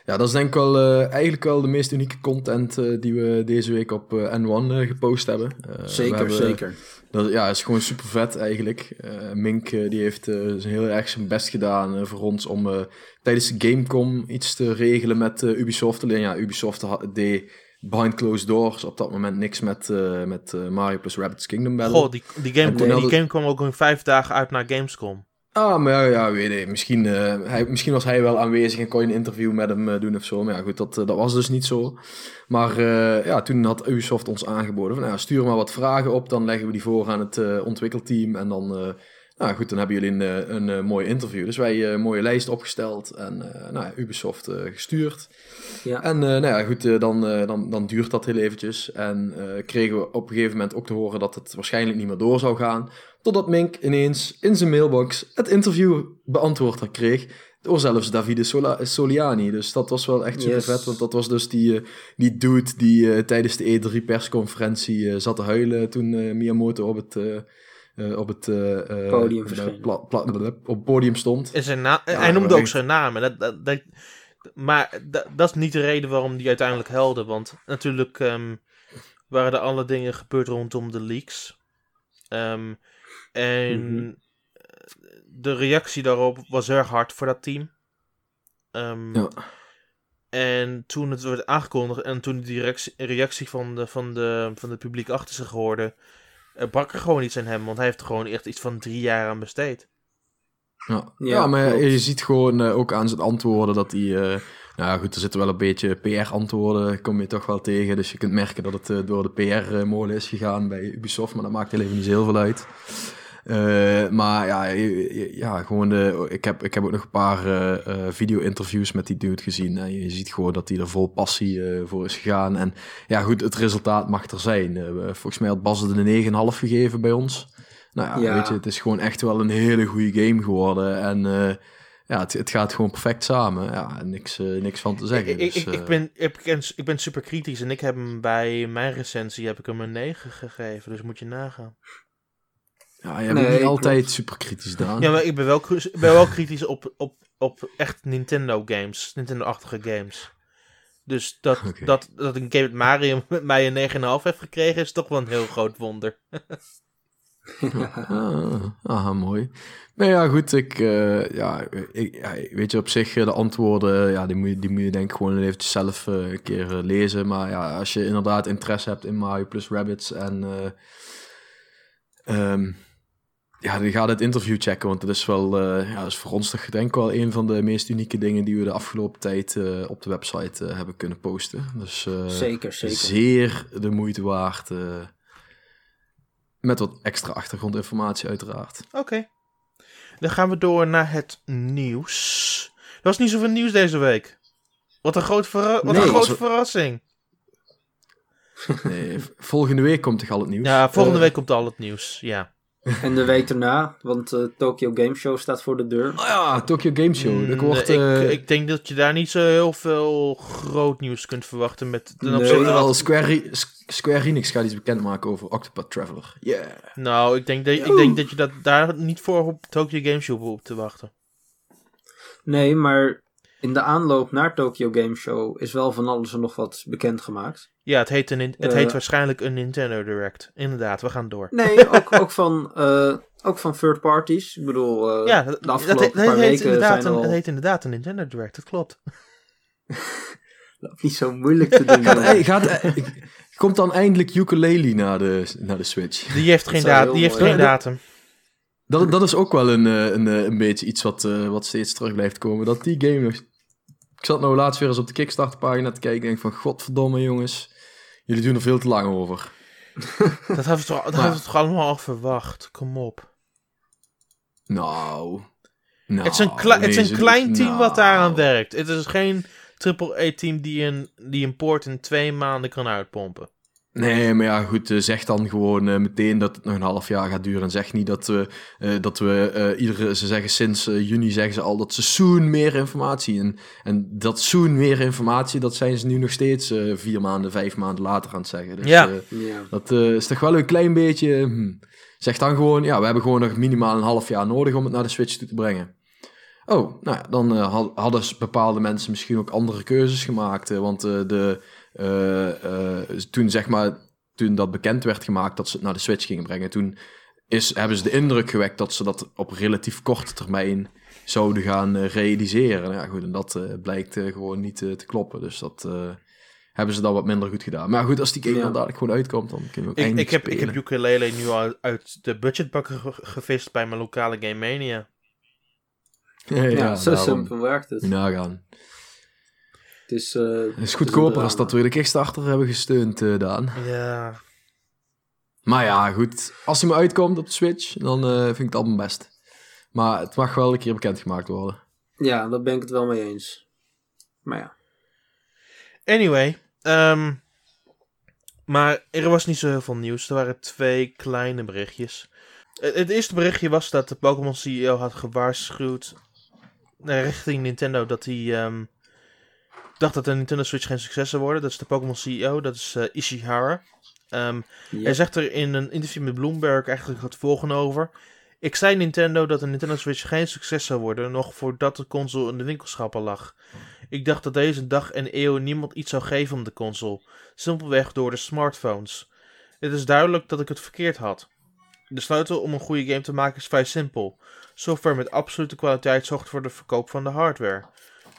Ja, dat is denk ik wel uh, eigenlijk wel de meest unieke content uh, die we deze week op uh, N1 gepost hebben. zeker, hebben, zeker. Dat, ja, is gewoon super vet eigenlijk. Mink die heeft heel erg zijn best gedaan voor ons om tijdens de Gamecom iets te regelen met Ubisoft. Alleen ja, Ubisoft deed behind closed doors op dat moment niks met, met Mario plus Rabbids Kingdom Battle. Goh, die, die, game, die game kwam ook in vijf dagen uit naar Gamescom. Ah, maar ja, weet ik. Misschien, uh, hij, misschien was hij wel aanwezig en kon je een interview met hem doen of zo. Maar ja, goed, dat, dat was dus niet zo. Maar ja, toen had Ubisoft ons aangeboden van, ja, stuur maar wat vragen op. Dan leggen we die voor aan het ontwikkelteam. En dan, nou goed, dan hebben jullie een, een mooi interview. Dus wij een mooie lijst opgesteld en nou, Ubisoft gestuurd. Ja. En nou ja, goed, dan, dan, dan duurt dat heel eventjes. En kregen we op een gegeven moment ook te horen dat het waarschijnlijk niet meer door zou gaan. Totdat Mink ineens in zijn mailbox het interview beantwoord kreeg. Door zelfs Davide Sola Soliani. Dus dat was wel echt super vet. Want dat was dus die, uh, die dude die uh, tijdens de E3 persconferentie uh, zat te huilen. Toen Miyamoto op het, op het podium, op podium stond. zijn ja, hij noemde ook zijn naam. dat, dat, dat, maar dat is niet de reden waarom die uiteindelijk helde. Want natuurlijk um, waren er alle dingen gebeurd rondom de leaks. Um, en mhm. de reactie daarop was erg hard voor dat team. Um, ja. En toen het werd aangekondigd en toen die reactie, reactie van, de, van, de, van het publiek achter zich hoorde, uh, brak er gewoon iets aan hem. Want hij heeft er gewoon echt iets van drie jaar aan besteed. Ja, ja, maar je ziet gewoon uh, ook aan zijn antwoorden dat hij... Uh, nou goed, er zitten wel een beetje PR-antwoorden, kom je toch wel tegen. Dus je kunt merken dat het door de PR-molen is gegaan bij Ubisoft, maar dat maakt heel even niet zo heel veel uit. Uh, maar ja, ja gewoon de, ik, heb, ik heb ook nog een paar uh, video-interviews met die dude gezien. En je ziet gewoon dat hij er vol passie voor is gegaan. En ja, goed, het resultaat mag er zijn. volgens mij had Bas het een 9,5 gegeven bij ons. Nou ja, weet je, het is gewoon echt wel een hele goede game geworden. En ja, het, het, gaat gewoon perfect samen. Ja, niks, niks van te zeggen. Ik, dus, ik, ik, ben, ik, ben, ik ben super kritisch en ik heb hem bij mijn recensie heb ik hem een 9 gegeven. Dus moet je nagaan. Ja, jij bent niet altijd super kritisch, gedaan. Ja, maar ik ben wel, ben wel kritisch op, op, op echt Nintendo games. Nintendo-achtige games. Dus dat, dat, dat een game met Mario met mij een 9,5 heeft gekregen, is toch wel een heel groot wonder. (laughs) ah, aha, mooi. Maar ja, goed, ik, uh, ja, ik, ja, weet je, op zich, de antwoorden, ja, die moet je, die moet je denk ik gewoon even zelf uh, een keer lezen. Maar ja, als je inderdaad interesse hebt in Mario plus Rabbits en... Um, ja, die gaat het interview checken, want dat is wel, uh, ja, is voor ons toch denk ik wel een van de meest unieke dingen die we de afgelopen tijd uh, op de website uh, hebben kunnen posten. Dus zeker, zeker. zeer de moeite waard. met wat extra achtergrondinformatie uiteraard. Oké. Dan gaan we door naar het nieuws. Er was niet zoveel nieuws deze week. Wat een, groot verra wat een grote verrassing. Nee, volgende week komt toch al het nieuws? Ja, volgende week komt al het nieuws, ja. En de week erna, want uh, Tokyo Game Show staat voor de deur. Oh ja, Tokyo Game Show. Mm, ik, uh... ik, denk dat je daar niet zo heel veel groot nieuws kunt verwachten. Met nee, wel Square, Square Enix gaat iets bekendmaken over Octopath Traveler. Yeah. Nou, ik denk, dat, ik denk dat je dat daar niet voor op Tokyo Game Show hoeft te wachten. Nee, maar in de aanloop naar Tokyo Game Show is wel van alles en nog wat bekendgemaakt. Ja, het heet, een, het heet eh. waarschijnlijk een Nintendo Direct. Inderdaad, we gaan door. Nee, (laughs) ook, ook, van, uh, ook van third parties. Ik bedoel, uh, ja, de afgelopen dat, paar heet weken zijn een, al... Het heet inderdaad een Nintendo Direct, dat klopt. (laughs) dat niet zo moeilijk te doen. (laughs) gaat, gaat, komt dan eindelijk Ukulele naar de, naar de Switch? Die heeft geen, da die heeft geen datum. Dat, dat is ook wel een, een, een beetje iets wat, wat steeds terug blijft komen. Dat die game nog... Ik zat nou laatst weer eens op de Kickstarter pagina te kijken en denk van... Godverdomme jongens Jullie doen er veel te lang over. (laughs) dat hebben we toch, dat allemaal al verwacht. Kom op. Nou. nou het is een, nou, het is een klein team nou. wat daaraan werkt. Het is geen triple-A-team die een, die een poort in twee maanden kan uitpompen. Nee, maar ja, goed, uh, zeg dan gewoon uh, meteen dat het nog een half jaar gaat duren. En zeg niet dat we, uh, dat we iedere, ze zeggen sinds juni zeggen ze al dat ze soon meer informatie. En, en dat soon meer informatie, dat zijn ze nu nog steeds vier maanden, vijf maanden later aan het zeggen. Dus ja. ja. dat is toch wel een klein beetje, hm. zeg dan gewoon, ja, we hebben gewoon nog minimaal een half jaar nodig om het naar de Switch toe te brengen. Oh, nou ja, dan hadden bepaalde mensen misschien ook andere keuzes gemaakt. want de toen, zeg maar, toen dat bekend werd gemaakt dat ze het naar de Switch gingen brengen, toen is, hebben ze de indruk gewekt dat ze dat op relatief korte termijn zouden gaan uh, realiseren. Ja, goed, en dat blijkt gewoon niet te kloppen. Dus dat hebben ze dan wat minder goed gedaan. Maar goed, als die game dan dadelijk gewoon uitkomt, dan kunnen we ook ik, ik heb, ik heb Ukulele nu al uit de budgetbakken gevist bij mijn lokale Game Mania. (laughs) Ja, ja, zo simpel werkt het. Nagaan. Het is, uh, het is goedkoper als dat we de Kickstarter hebben gesteund, uh, Daan. Ja. Maar ja, goed. Als hij me uitkomt op de Switch, dan uh, vind ik het allemaal best. Maar het mag wel een keer bekendgemaakt worden. Ja, daar ben ik het wel mee eens. Maar ja. Anyway, um, maar er was niet zo heel veel nieuws. Er waren twee kleine berichtjes. Het, eerste berichtje was dat de Pokémon CEO had gewaarschuwd richting Nintendo dat hij um, dacht dat de Nintendo Switch geen succes zou worden. Dat is de Pokémon CEO, dat is uh, Ishihara. Um, Hij zegt er in een interview met Bloomberg eigenlijk het volgende over. Ik zei Nintendo dat de Nintendo Switch geen succes zou worden, nog voordat de console in de winkelschappen lag. Ik dacht dat deze dag en eeuw niemand iets zou geven om de console, simpelweg door de smartphones. Het is duidelijk dat ik het verkeerd had. De sleutel om een goede game te maken is vrij simpel. Software met absolute kwaliteit zorgt voor de verkoop van de hardware.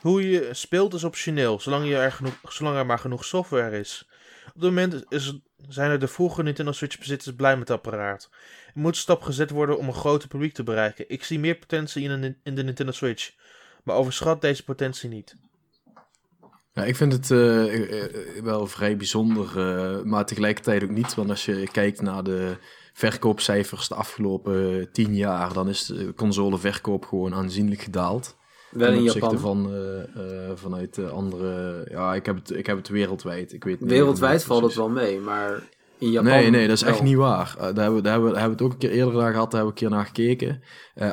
Hoe je speelt is optioneel, zolang, je er, genoeg, zolang er maar genoeg software is. Op dit moment is, zijn er de vroege Nintendo Switch bezitters blij met het apparaat. Er moet een stap gezet worden om een groter publiek te bereiken. Ik zie meer potentie in, een, in de Nintendo Switch, maar overschat deze potentie niet. Ik vind het uh, wel vrij bijzonder, maar tegelijkertijd ook niet. Want als je kijkt naar de verkoopcijfers de afgelopen tien jaar, dan is de consoleverkoop gewoon aanzienlijk gedaald. Wel in Japan. van uh, uh, vanuit andere. Ja, ik heb, het, ik heb het wereldwijd. Ik weet wereldwijd valt het wel mee, maar in Japan. Nee, nee, dat is echt niet waar. Uh, daar, hebben, we, daar, hebben, daar hebben we het ook een keer eerder naar gehad. Daar hebben we een keer naar gekeken.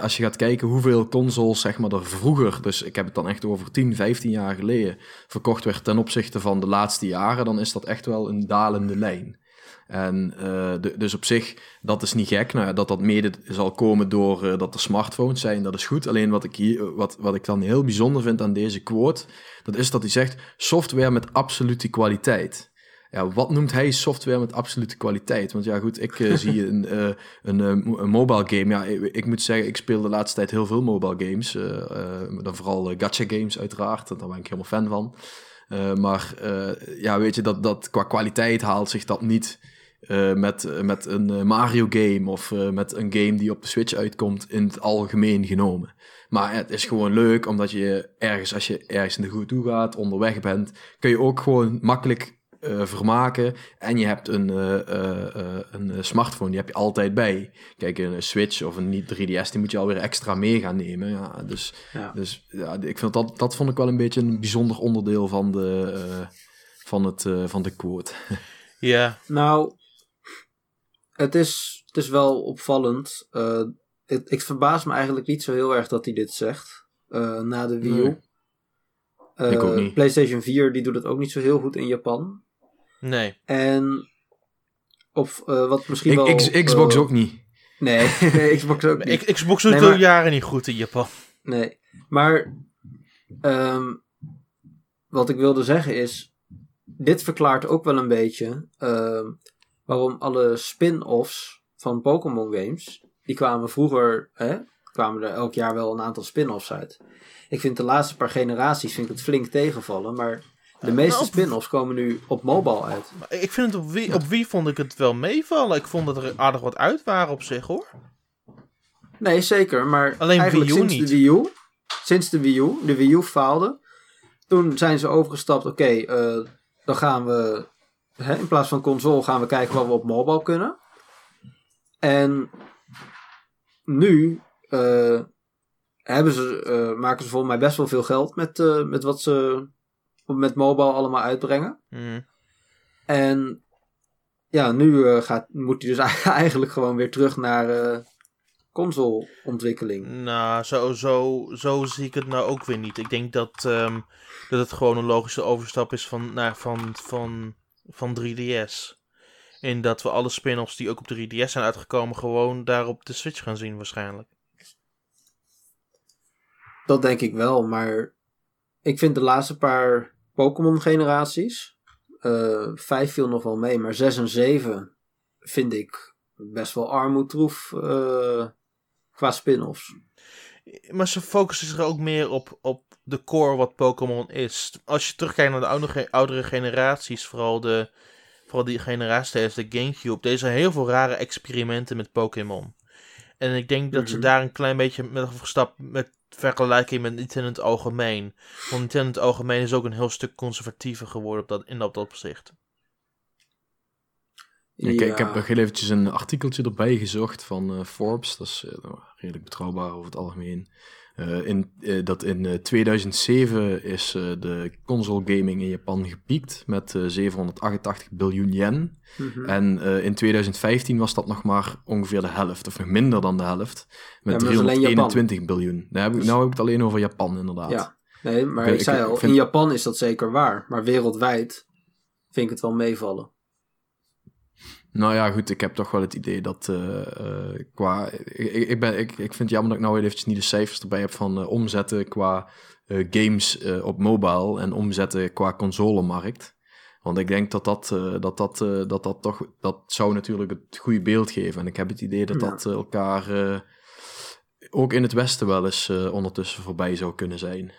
als je gaat kijken hoeveel consoles zeg maar, er vroeger, dus ik heb het dan echt over 10, 15 jaar geleden, verkocht werd ten opzichte van de laatste jaren, dan is dat echt wel een dalende lijn. En uh, de, dus op zich, dat is niet gek. Nou, dat dat mede zal komen door uh, dat er smartphones zijn, dat is goed. Alleen wat ik, hier, wat, wat ik dan heel bijzonder vind aan deze quote, dat is dat hij zegt software met absolute kwaliteit. ja, wat noemt hij software met absolute kwaliteit? Want ja, goed, ik uh, (laughs) zie een, uh, een, een, mobile game. Ja, ik, ik, moet zeggen, ik speel de laatste tijd heel veel mobile games. dan vooral gacha games uiteraard, daar ben ik helemaal fan van. maar ja, weet je, dat, dat qua kwaliteit haalt zich dat niet uh, met, met een Mario game of uh, met een game die op de Switch uitkomt in het algemeen genomen. Maar het is gewoon leuk omdat je ergens, als je ergens in de goed toe gaat, onderweg bent, kun je ook gewoon makkelijk uh, vermaken. En je hebt een, een smartphone, die heb je altijd bij. Kijk, een Switch of een 3DS, die moet je alweer extra mee gaan nemen. Ja, dus ja. dus ja, ik vind dat, dat vond ik wel een beetje een bijzonder onderdeel van de, van het, van de quote. (laughs) Ja. Nou, het is, het is wel opvallend. Uh, het, ik verbaas me eigenlijk niet zo heel erg dat hij dit zegt. Uh, na de Wii U. Uh, ik ook niet. PlayStation 4 die doet het ook niet zo heel goed in Japan. Nee. En of wat misschien wel... X, Xbox ook niet. (laughs) Nee, Xbox ook niet. Xbox doet nee, al jaren niet goed in Japan. Nee, maar um, wat ik wilde zeggen is, dit verklaart ook wel een beetje uh, waarom alle spin-offs van Pokémon games, die kwamen vroeger, hè, kwamen er elk jaar wel een aantal spin-offs uit. Ik vind de laatste paar generaties vind ik het flink tegenvallen, maar de meeste nou, spin-offs komen nu op mobile uit. Ik vind het op wie, op wie vond ik het wel meevallen. Ik vond dat er aardig wat uit waren op zich hoor. Nee, zeker, maar Alleen eigenlijk Wii U sinds niet. de Wii U, sinds de Wii U, de Wii U faalde, toen zijn ze overgestapt, oké, uh, dan gaan we hè, in plaats van console gaan we kijken wat we op mobile kunnen. En nu uh, hebben ze, uh, maken ze volgens mij best wel veel geld met, uh, met wat ze met mobile allemaal uitbrengen. Mm. En ja, nu gaat, moet hij dus (laughs) eigenlijk gewoon weer terug naar console-ontwikkeling. Nou, zo, zo, zo zie ik het nou ook weer niet. Ik denk dat, um, dat het gewoon een logische overstap is van, naar, van, van van 3DS. In dat we alle spin-offs die ook op 3DS zijn uitgekomen, gewoon daar op de Switch gaan zien waarschijnlijk. Dat denk ik wel, maar ik vind de laatste paar Pokémon generaties, uh, 5 viel nog wel mee, maar 6 en 7 vind ik best wel armoedroef uh, qua spin-offs. Maar ze focussen zich ook meer op, op de core wat Pokémon is. Als je terugkijkt naar de oudere, oudere generaties, vooral, de, vooral die generatie tijdens de Gamecube, deze heel veel rare experimenten met Pokémon. En ik denk dat ze Mhm. daar een klein beetje met gestapt met vergelijking met Nintendo in het algemeen. Want Nintendo in het algemeen is ook een heel stuk conservatiever geworden op dat, in dat opzicht. Ik, Ja. ik heb nog heel eventjes een artikeltje erbij gezocht van eh, Forbes. Dat is eh, redelijk betrouwbaar over het algemeen. Eh, in, eh, dat in eh, 2007 is eh, de console gaming in Japan gepiekt met eh, 788 biljoen yen. Mhm. En in 2015 was dat nog maar ongeveer de helft, of nog minder dan de helft. Met maar dat is alleen 321 biljoen. Nou heb, ik, Dus- nou heb ik het alleen over Japan, inderdaad. Ja, nee, maar Ik- zei al, vind- in Japan is dat zeker waar. Maar wereldwijd vind ik het wel meevallen. Nou ja, goed, ik heb toch wel het idee dat eh, eh, qua... Ik, ik, ben, ik, ik vind het jammer dat ik nou eventjes niet de cijfers erbij heb van eh, omzetten qua games op mobile en omzetten qua consolemarkt. Want ik denk dat dat, dat, dat, dat, dat toch... Dat zou natuurlijk het goede beeld geven. En ik heb het idee dat Ja. dat elkaar ook in het Westen wel eens ondertussen voorbij zou kunnen zijn.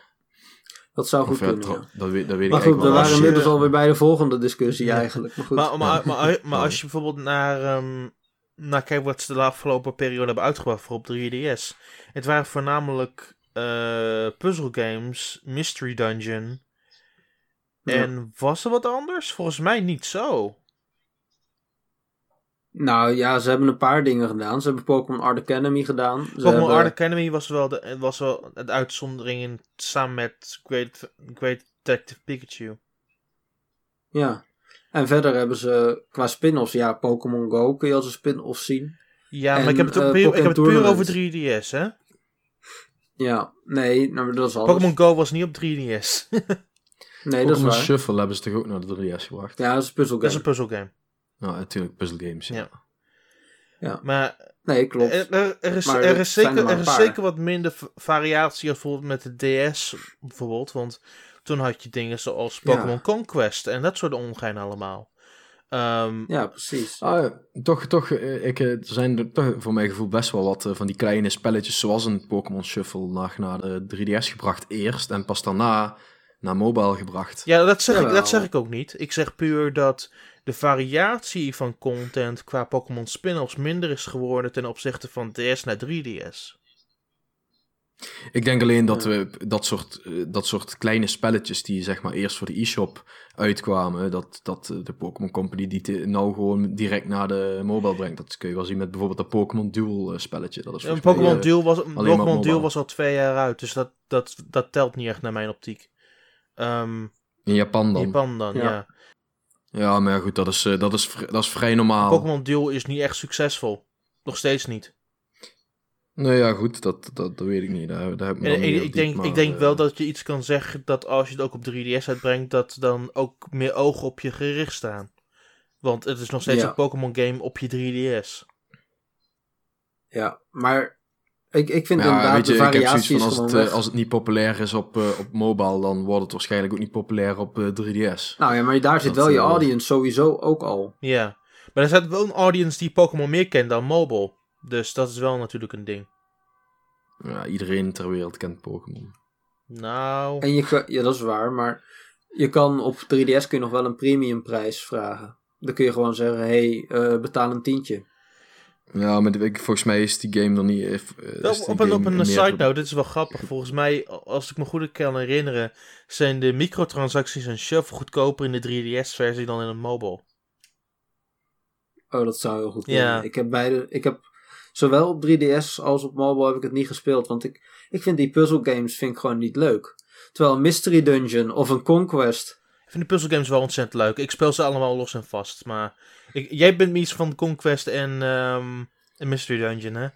Dat zou goed kunnen, ja. dat, weet, dat weet Maar ik goed, eigenlijk we wel. waren je- inmiddels alweer bij de volgende discussie Ja. eigenlijk. Maar goed. Maar, maar, maar, maar, Ja. als je bijvoorbeeld naar, ehm naar kijkt wat ze de afgelopen periode hebben uitgebracht voor op 3DS. Het waren voornamelijk eh puzzle games, Mystery Dungeon. Ja. En was er wat anders? Volgens mij niet zo. Nou ja, ze hebben een paar dingen gedaan. Ze hebben Pokémon Art Academy gedaan. Ze Pokémon hebben- Art Academy was wel, de, was wel het uitzondering in, samen met Great, Great Detective Pikachu. Ja. En verder hebben ze qua spin-offs, ja, Pokémon Go kun je als een spin-off zien. Ja, En, maar ik heb het, ook eh, puur, ik heb het puur over 3DS, hè? Ja, nee, nou, dat is alles. Pokémon Go was niet op 3DS. (laughs) Nee, dat is Pokémon waar. Shuffle hebben ze toch ook naar de 3DS gebracht? Ja, dat is een puzzelgame. Dat is een puzzelgame. Nou, natuurlijk, puzzle games. Ja. Ja. Maar Nee, klopt. Er, er, er is, Maar er, is er zeker, er is zeker wat minder variatie bijvoorbeeld met de DS bijvoorbeeld. Want toen had je dingen zoals Pokémon Ja. Conquest en dat soort ongein allemaal. Ehm, Ja, precies. Ah, toch, toch, eh, ik, eh, er zijn er toch voor mijn gevoel best wel wat eh, van die kleine spelletjes zoals een Pokémon Shuffle naar, naar de 3DS gebracht eerst en pas daarna naar mobile gebracht. Ja, dat zeg, ik, dat zeg ik ook niet. Ik zeg puur dat de variatie van content qua Pokémon spin-offs minder is geworden ten opzichte van DS naar 3DS. Ik denk alleen dat we dat soort, eh, dat soort kleine spelletjes die zeg maar eerst voor de e-shop uitkwamen, dat, dat eh, de Pokémon Company die te- nou gewoon direct naar de mobile brengt. Dat kun je wel zien met bijvoorbeeld dat Pokémon Duel eh, spelletje. Dat is Een Pokémon Duel, was, Pokémon Duel was al twee jaar uit, dus dat, dat, dat telt niet echt naar mijn optiek. Ehm in Japan dan. Japan dan, ja. Ja. Ja, maar ja, goed, dat is, eh, dat is, dat is vrij normaal. Pokémon Duel is niet echt succesvol. Nog steeds niet. Nee, ja, goed, dat, dat, dat weet ik niet. Daar, daar heb ik me En, denk, diep, maar, ik denk eh, wel dat je iets kan zeggen dat als je het ook op 3DS uitbrengt, dat dan ook meer ogen op je gericht staan. Want het is nog steeds Ja. een Pokémon game op je 3DS. Ja, maar ik, ik vind Ja, inderdaad weet je, de ik heb variatie zoiets van als het, eh, weg. als het niet populair is op, eh, op mobile, dan wordt het waarschijnlijk ook niet populair op eh, 3DS. Nou ja, maar daar zit Dat, wel je eh, audience sowieso ook al. Ja. Maar er staat wel een audience die Pokémon meer kent dan mobile. Dus dat is wel natuurlijk een ding. Ja, iedereen ter wereld kent Pokémon. Nou. En je kan, ja, dat is waar, maar je kan op 3DS kun je nog wel een premium prijs vragen. Dan kun je gewoon zeggen, hé, hey, eh, betaal een tientje. Ja, maar ik, volgens mij is die game dan niet... eh, is Wel, die op een, op een side note, dit is wel grappig. Volgens mij, als ik me goed kan herinneren, zijn de microtransacties en shuffle goedkoper in de 3DS-versie dan in het mobile. Oh, dat zou heel goed Ja. kunnen. Ik heb beide, ik heb zowel op 3DS als op mobile heb ik het niet gespeeld, want ik, ik vind die puzzle games vind ik gewoon niet leuk. Terwijl een Mystery Dungeon of een Conquest, Ik vind de puzzelgames wel ontzettend leuk. Ik speel ze allemaal los en vast. Maar ik, jij bent iets van Conquest en, ehm en Mystery Dungeon, hè?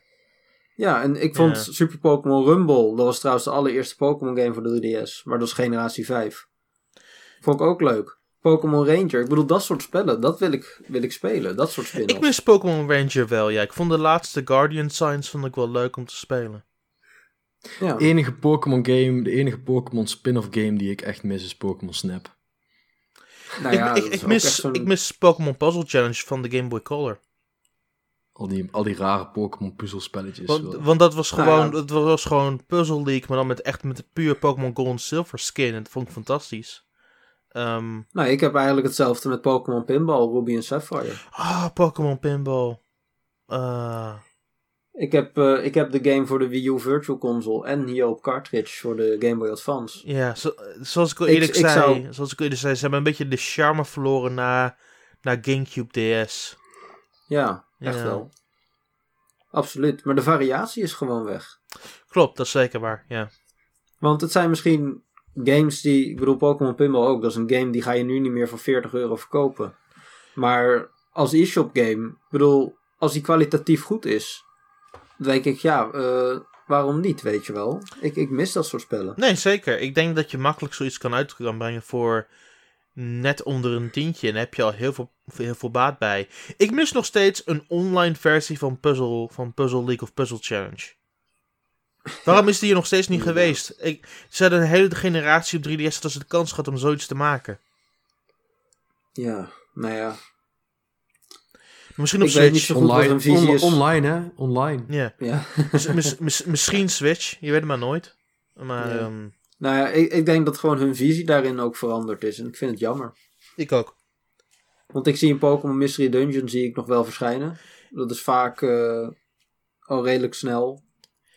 ja, en ik vond Ja. Super Pokémon Rumble, dat was trouwens de allereerste Pokémon game voor de 3DS, maar dat is generatie 5. Vond ik ook leuk. Pokémon Ranger, ik bedoel dat soort spellen, dat wil ik, wil ik spelen, dat soort spin Ik mis Pokémon Ranger wel, ja. Ik vond de laatste Guardian Signs vond ik wel leuk om te spelen. Ja. De enige Pokémon game, de enige Pokémon spin-off game die ik echt mis is Pokémon Snap. Nou ja, ik, mis, ik mis Pokémon Puzzle Challenge van de Game Boy Color. Al die, al die rare Pokémon puzzelspelletjes. Want, want dat was Nou gewoon, ja. dat was gewoon Puzzle League, maar dan met echt met de puur Pokémon Gold en Silver skin. En dat vond ik fantastisch. Ehm Nou, ik heb eigenlijk hetzelfde met Pokémon Pinball, Ruby en Sapphire. ah, Pokémon Pinball. Ah. Ik heb, eh, ik heb de game voor de Wii U Virtual Console en hier op cartridge voor de Game Boy Advance. Ja, zo- zoals ik al eerlijk zei, zou- zoals ik al eerlijk zei, ze hebben een beetje de charme verloren na, na Gamecube DS. Ja, echt Ja. wel. Absoluut. Maar de variatie is gewoon weg. Klopt, dat is zeker waar, ja. Want het zijn misschien games die... Ik bedoel, Pokémon Pinball ook. Dat is een game die ga je nu niet meer voor 40 euro verkopen. Maar als e-shop game... Ik bedoel, als die kwalitatief goed is... Denk ik, ja, eh, waarom niet, weet je wel? Ik, ik mis dat soort spellen. Nee, zeker. Ik denk dat je makkelijk zoiets kan uit kan brengen voor net onder een tientje. En daar heb je al heel veel, heel veel baat bij. Ik mis nog steeds een online versie van Puzzle, van Puzzle League of Puzzle Challenge. Waarom is die hier nog steeds niet geweest? Ik, ze hadden een hele generatie op 3DS dat ze de kans gehad om zoiets te maken. Ja, nou ja. Misschien op Ik weet niet Switch. zo goed wat online, hun visie on- is. online, hè? Online. Ja. Ja. Mis- mis- mis- misschien Switch, je weet het maar nooit. Maar Ja. ehm, Nou ja, ik, ik denk dat gewoon hun visie daarin ook veranderd is. En ik vind het jammer. ik ook. Want ik zie in Pokémon Mystery Dungeon zie ik nog wel verschijnen. Dat is vaak eh, al redelijk snel.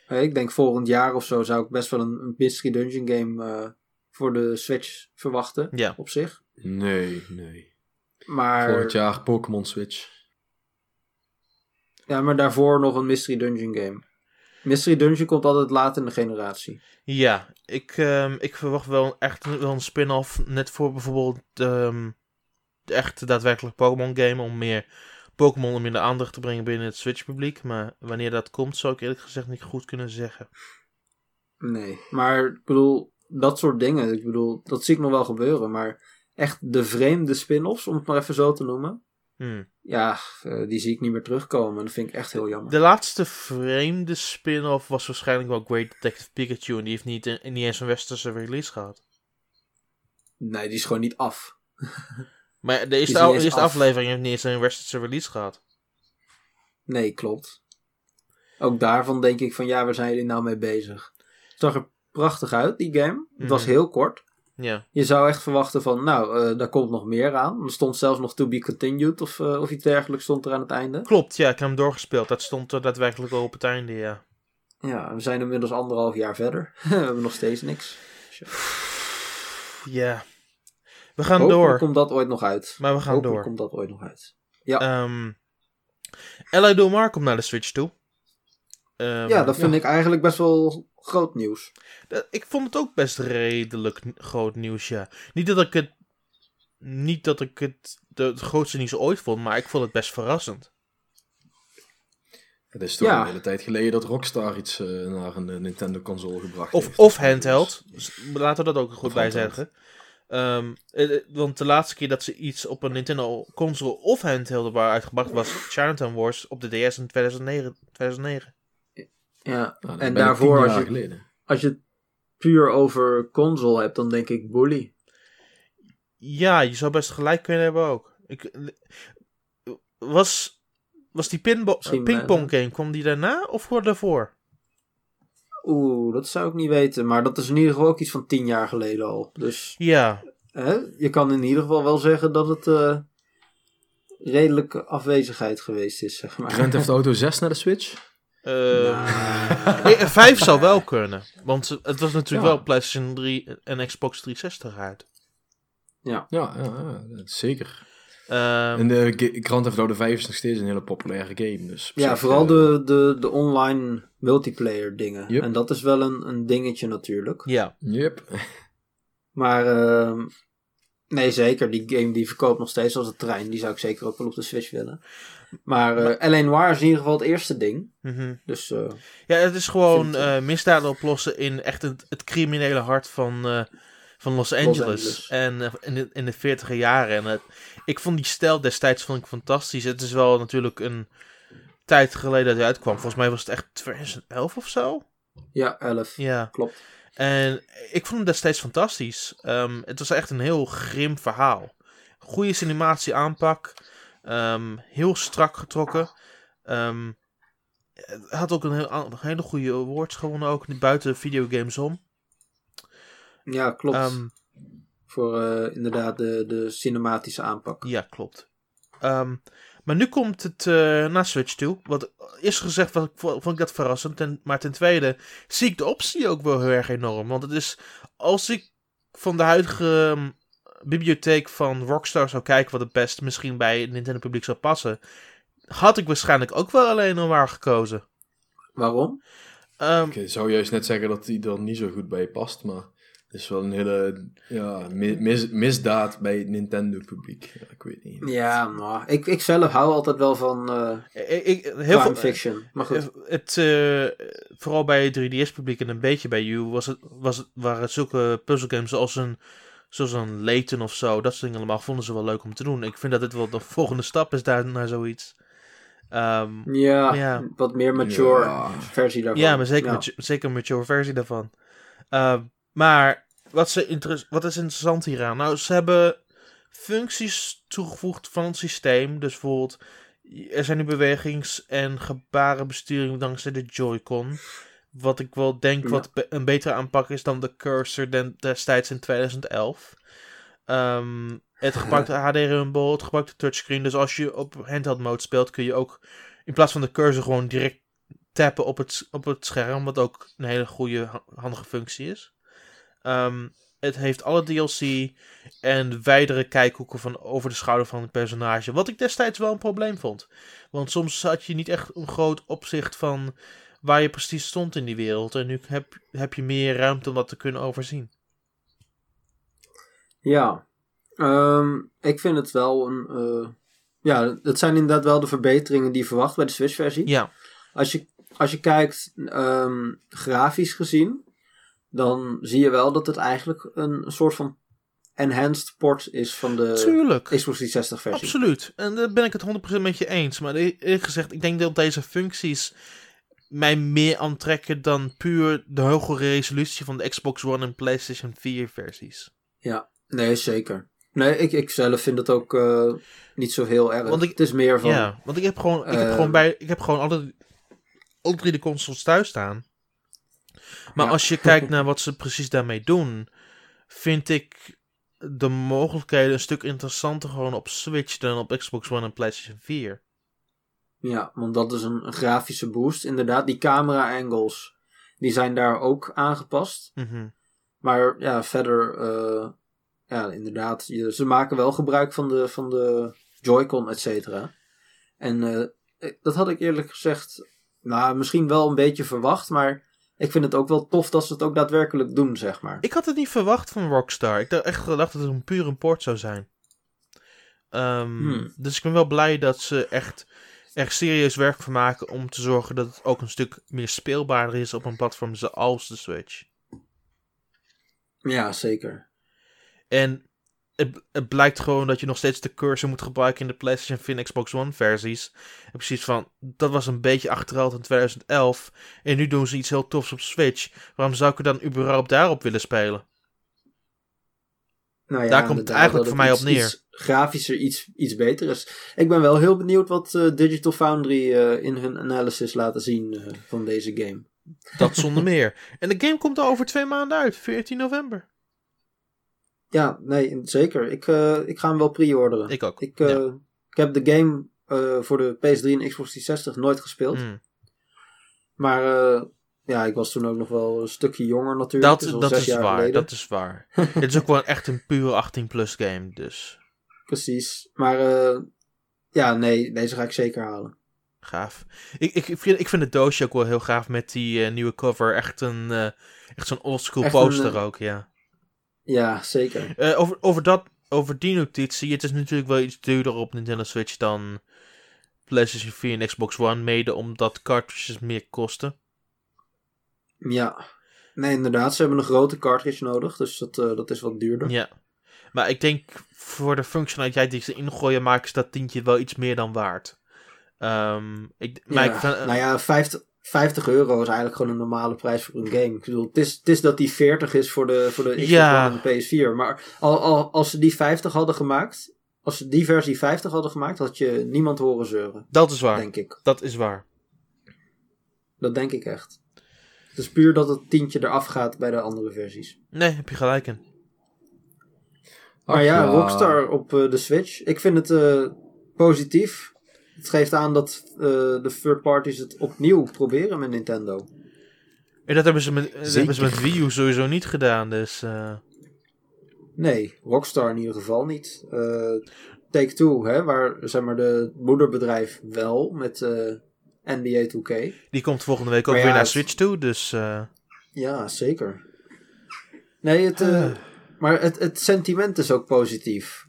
Ik denk volgend jaar of zo zou ik best wel een, een Mystery Dungeon game eh, voor de Switch verwachten. Ja. Op zich. Nee, nee. Maar, Volgend jaar Pokémon Switch. Ja, maar daarvoor nog een Mystery Dungeon game. Mystery Dungeon komt altijd laat in de generatie. Ja, ik, ehm, ik verwacht wel echt wel een spin-off. Net voor bijvoorbeeld ehm, de echte daadwerkelijk Pokémon game. Om meer Pokémon om in de aandacht te brengen binnen het Switch publiek. Maar wanneer dat komt zou ik eerlijk gezegd niet goed kunnen zeggen. Nee, maar ik bedoel, dat soort dingen, ik bedoel, dat zie ik nog wel gebeuren. Maar echt de vreemde spin-offs, om het maar even zo te noemen. Hmm. Ja, eh, die zie ik niet meer terugkomen. En dat vind ik echt heel jammer. De laatste vreemde spin-off was waarschijnlijk wel Great Detective Pikachu. En die heeft niet, niet eens een westerse release gehad. Nee, die is gewoon niet af. (laughs) Maar de eerste, al, eerste aflevering heeft niet eens een westerse release gehad. Nee, klopt. Ook daarvan denk ik van ja, waar zijn jullie nou mee bezig? Het zag er prachtig uit, die game. Het was mhm. heel kort. Ja. Je zou echt verwachten van, nou, uh, daar komt nog meer aan. Er stond zelfs nog to be continued of, uh, of iets dergelijks stond er aan het einde. Klopt, ja, ik heb hem doorgespeeld. Dat stond er daadwerkelijk al op het einde, ja. Ja, we zijn inmiddels anderhalf jaar verder. (laughs) we hebben nog steeds niks. Ja. We gaan Hopelijk door. komt dat ooit nog uit. Maar we gaan Hopelijk door. komt dat ooit nog uit. Ja. Um, L.A. Domar komt naar de Switch toe. Um, ja, dat vind ik eigenlijk best wel groot nieuws. Ik vond het ook best redelijk groot nieuws, ja. Niet dat ik het, niet dat ik het de, het grootste nieuws ooit vond, maar ik vond het best verrassend. Het is toch een hele tijd geleden dat Rockstar iets uh, naar een uh, Nintendo-console gebracht of, heeft. Of handheld. Dus laten we dat ook goed bij zeggen. Um, want de laatste keer dat ze iets op een Nintendo-console of handheld hebben uitgebracht was Chinatown Wars op de DS in 2009. 2009. Ja, nou, en daarvoor als je, als je het puur over console hebt, dan denk ik Bully. Ja, je zou best gelijk kunnen hebben ook. Ik, was, was die pingpong game, kwam die daarna of voor daarvoor? Oeh, dat zou ik niet weten. Maar dat is in ieder geval ook iets van tien jaar geleden al. Dus ja. Hè, je kan in ieder geval wel zeggen dat het uh, redelijke afwezigheid geweest is, zeg maar. Grand Theft Auto 6 naar de Switch? Uh, nah. 5 zou wel kunnen. Want het was natuurlijk wel PlayStation 3 en Xbox 360 uit. Ja, ja, ja, zeker. Um, en de Grand Theft Auto 5 is nog steeds een hele populaire game. Dus ja, vooral de, de, de online multiplayer dingen. En dat is wel een, een dingetje natuurlijk. Ja. Yep. Maar uh, nee, zeker. Die game die verkoopt nog steeds als een trein. Die zou ik zeker ook wel op de Switch willen. Maar, uh. L.A. Noir is in ieder geval het eerste ding. Mm Dus, uh, ja, het is gewoon uh, misdaden oplossen in echt het, het criminele hart van, van Los Angeles. Los Angeles. En in, de, in de 40 jaren. En ik vond die stijl destijds vond ik fantastisch. Het is wel natuurlijk een tijd geleden dat hij uitkwam. Volgens mij was het echt 2011 of zo. Ja, 11. Ja. Klopt. En ik vond hem destijds fantastisch. Um, het was echt een heel grim verhaal. Goede cinematie aanpak. Um, heel strak getrokken. Um, had ook een, heel, een hele goede awards gewonnen, ook buiten videogames om. Ja, klopt. Voor uh, inderdaad de, de cinematische aanpak. Ja, klopt. Maar nu komt het uh, naar Switch toe. Wat eerst gezegd was, vond ik dat verrassend. Ten, maar ten tweede zie ik de optie ook wel heel erg enorm. Want het is, als ik van de huidige bibliotheek van Rockstar zou kijken wat het best misschien bij het Nintendo publiek zou passen, had ik waarschijnlijk ook wel alleen nog maar gekozen. Waarom? Um, ik zou juist net zeggen dat die er niet zo goed bij past, maar is wel een hele ja, mis, misdaad bij het Nintendo-publiek. Ja, ik weet niet. Ja, maar ik, ik zelf hou altijd wel van uh, ik, ik, heel veel, fiction. Maar goed. Het, uh, vooral bij het 3DS-publiek en een beetje bij You was het, was het, waren het zulke puzzelgames zoals een zoals een Layton of zo, dat soort dingen allemaal, vonden ze wel leuk om te doen. Ik vind dat dit wel de volgende stap is daar naar zoiets. Um, ja, ja, wat meer mature versie daarvan. Ja, maar zeker, ja. Mature, zeker een mature versie daarvan. Uh, maar wat, ze wat is interessant hieraan? Nou, ze hebben functies toegevoegd van het systeem. Dus bijvoorbeeld, er zijn nu bewegings- en gebarenbesturing dankzij de Joy-Con. Wat ik wel denk wat een betere aanpak is dan de cursor destijds in 2011. Um, het (laughs) gebruikt HD Rumble, het gebruikt de touchscreen. Dus als je op handheld mode speelt, kun je ook in plaats van de cursor gewoon direct tappen op het, op het scherm. Wat ook een hele goede, handige functie is. Um, het heeft alle DLC en wijdere kijkhoeken van over de schouder van het personage. Wat ik destijds wel een probleem vond. Want soms had je niet echt een groot opzicht van waar je precies stond in die wereld. En nu heb, heb je meer ruimte om dat te kunnen overzien. Ja, um, ik vind het wel een. Uh, ja, dat zijn inderdaad wel de verbeteringen die je verwacht bij de Switch-versie. Ja. Als je, als je kijkt, um, grafisch gezien, dan zie je wel dat het eigenlijk een soort van enhanced port is van de Tuurlijk. Xbox 360 versie. Absoluut. En daar ben ik het 100% met je eens. Maar eerlijk gezegd, ik denk dat deze functies mij meer aantrekken dan puur de hogere resolutie van de Xbox One en PlayStation 4 versies. Ja, nee, zeker. Nee, ik, ik zelf vind het ook uh, niet zo heel erg. Want ik, het is meer van... Ja, want ik heb gewoon, ik heb gewoon, bij, ik heb gewoon alle, alle drie de consoles thuis staan. Maar als je kijkt naar wat ze precies daarmee doen, vind ik de mogelijkheden een stuk interessanter gewoon op Switch dan op Xbox One en PlayStation 4. Ja, want dat is een, grafische boost. Inderdaad, die camera angles, die zijn daar ook aangepast. Mhm. Maar ja, verder, uh, ja, inderdaad, ze maken wel gebruik van de, van de Joy-Con, et cetera. En uh, dat had ik eerlijk gezegd, nou, misschien wel een beetje verwacht, maar ik vind het ook wel tof dat ze het ook daadwerkelijk doen, zeg maar. Ik had het niet verwacht van Rockstar. Ik dacht echt gedacht dat het een puur import zou zijn. Um, Dus ik ben wel blij dat ze echt, echt serieus werk van maken om te zorgen dat het ook een stuk meer speelbaarder is op een platform zoals de Switch. Ja, zeker. En het, het, blijkt gewoon dat je nog steeds de cursor moet gebruiken in de PlayStation en Xbox One versies. En precies van, dat was een beetje achterhaald in 2011. En nu doen ze iets heel tofs op Switch. Waarom zou ik er dan überhaupt daarop willen spelen? Nou ja, Daar komt het eigenlijk voor mij op neer. Iets grafischer iets, iets beter is. Ik ben wel heel benieuwd wat uh, Digital Foundry uh, in hun analysis laten zien uh, van deze game. Dat zonder (laughs) meer. En de game komt al over twee maanden uit, 14 november. Ja, nee, zeker. Ik, uh, ik ga hem wel pre-orderen. Ik ook. Ik, uh, ik heb de game uh, voor de PS3 en Xbox 360 nooit gespeeld. Mm. Maar ja, ik was toen ook nog wel een stukje jonger natuurlijk. Dat, dat is waar, geleden. dat is waar. (laughs) Het is ook wel echt een pure 18-plus game, dus. Precies. Maar ja, nee, deze ga ik zeker halen. Gaaf. Ik, ik, vind, ik vind het doosje ook wel heel gaaf met die nieuwe cover. Echt, een, echt zo'n oldschool poster ook, ja. Ja, zeker. Uh, over, over, dat, over die notitie, het is natuurlijk wel iets duurder op Nintendo Switch dan PlayStation 4 en Xbox One, mede omdat cartridges meer kosten. Ja, nee, inderdaad, ze hebben een grote cartridge nodig, dus dat, uh, dat is wat duurder. Ja, maar ik denk voor de functionaliteit die ze ingooien, maken ze dat tientje wel iets meer dan waard. Um, ik, ja, ik, uh, nou ja, 50, 50 euro is eigenlijk gewoon een normale prijs voor een game. Ik bedoel, het is, het is dat die 40 is voor de, voor de Xbox ja. En de PS4. Maar al, al, als ze die 50 hadden gemaakt, als ze die versie 50 hadden gemaakt, had je niemand horen zeuren. Dat is waar. Denk ik. Dat is waar. Dat denk ik echt. Het is puur dat het tientje eraf gaat bij de andere versies. Nee, heb je gelijk in. Maar ja, ja, Rockstar op uh, de Switch. Ik vind het uh, positief. Het geeft aan dat uh, de third parties het opnieuw proberen met Nintendo. En dat hebben ze met, dat hebben ze met Wii U sowieso niet gedaan, dus... Uh... Nee, Rockstar in ieder geval niet. Uh, Take-Two, hè, waar zeg maar de moederbedrijf wel met NBA 2K. Die komt volgende week ook weer naar Switch toe, dus... Ja, zeker. Nee, het, maar het, het sentiment is ook positief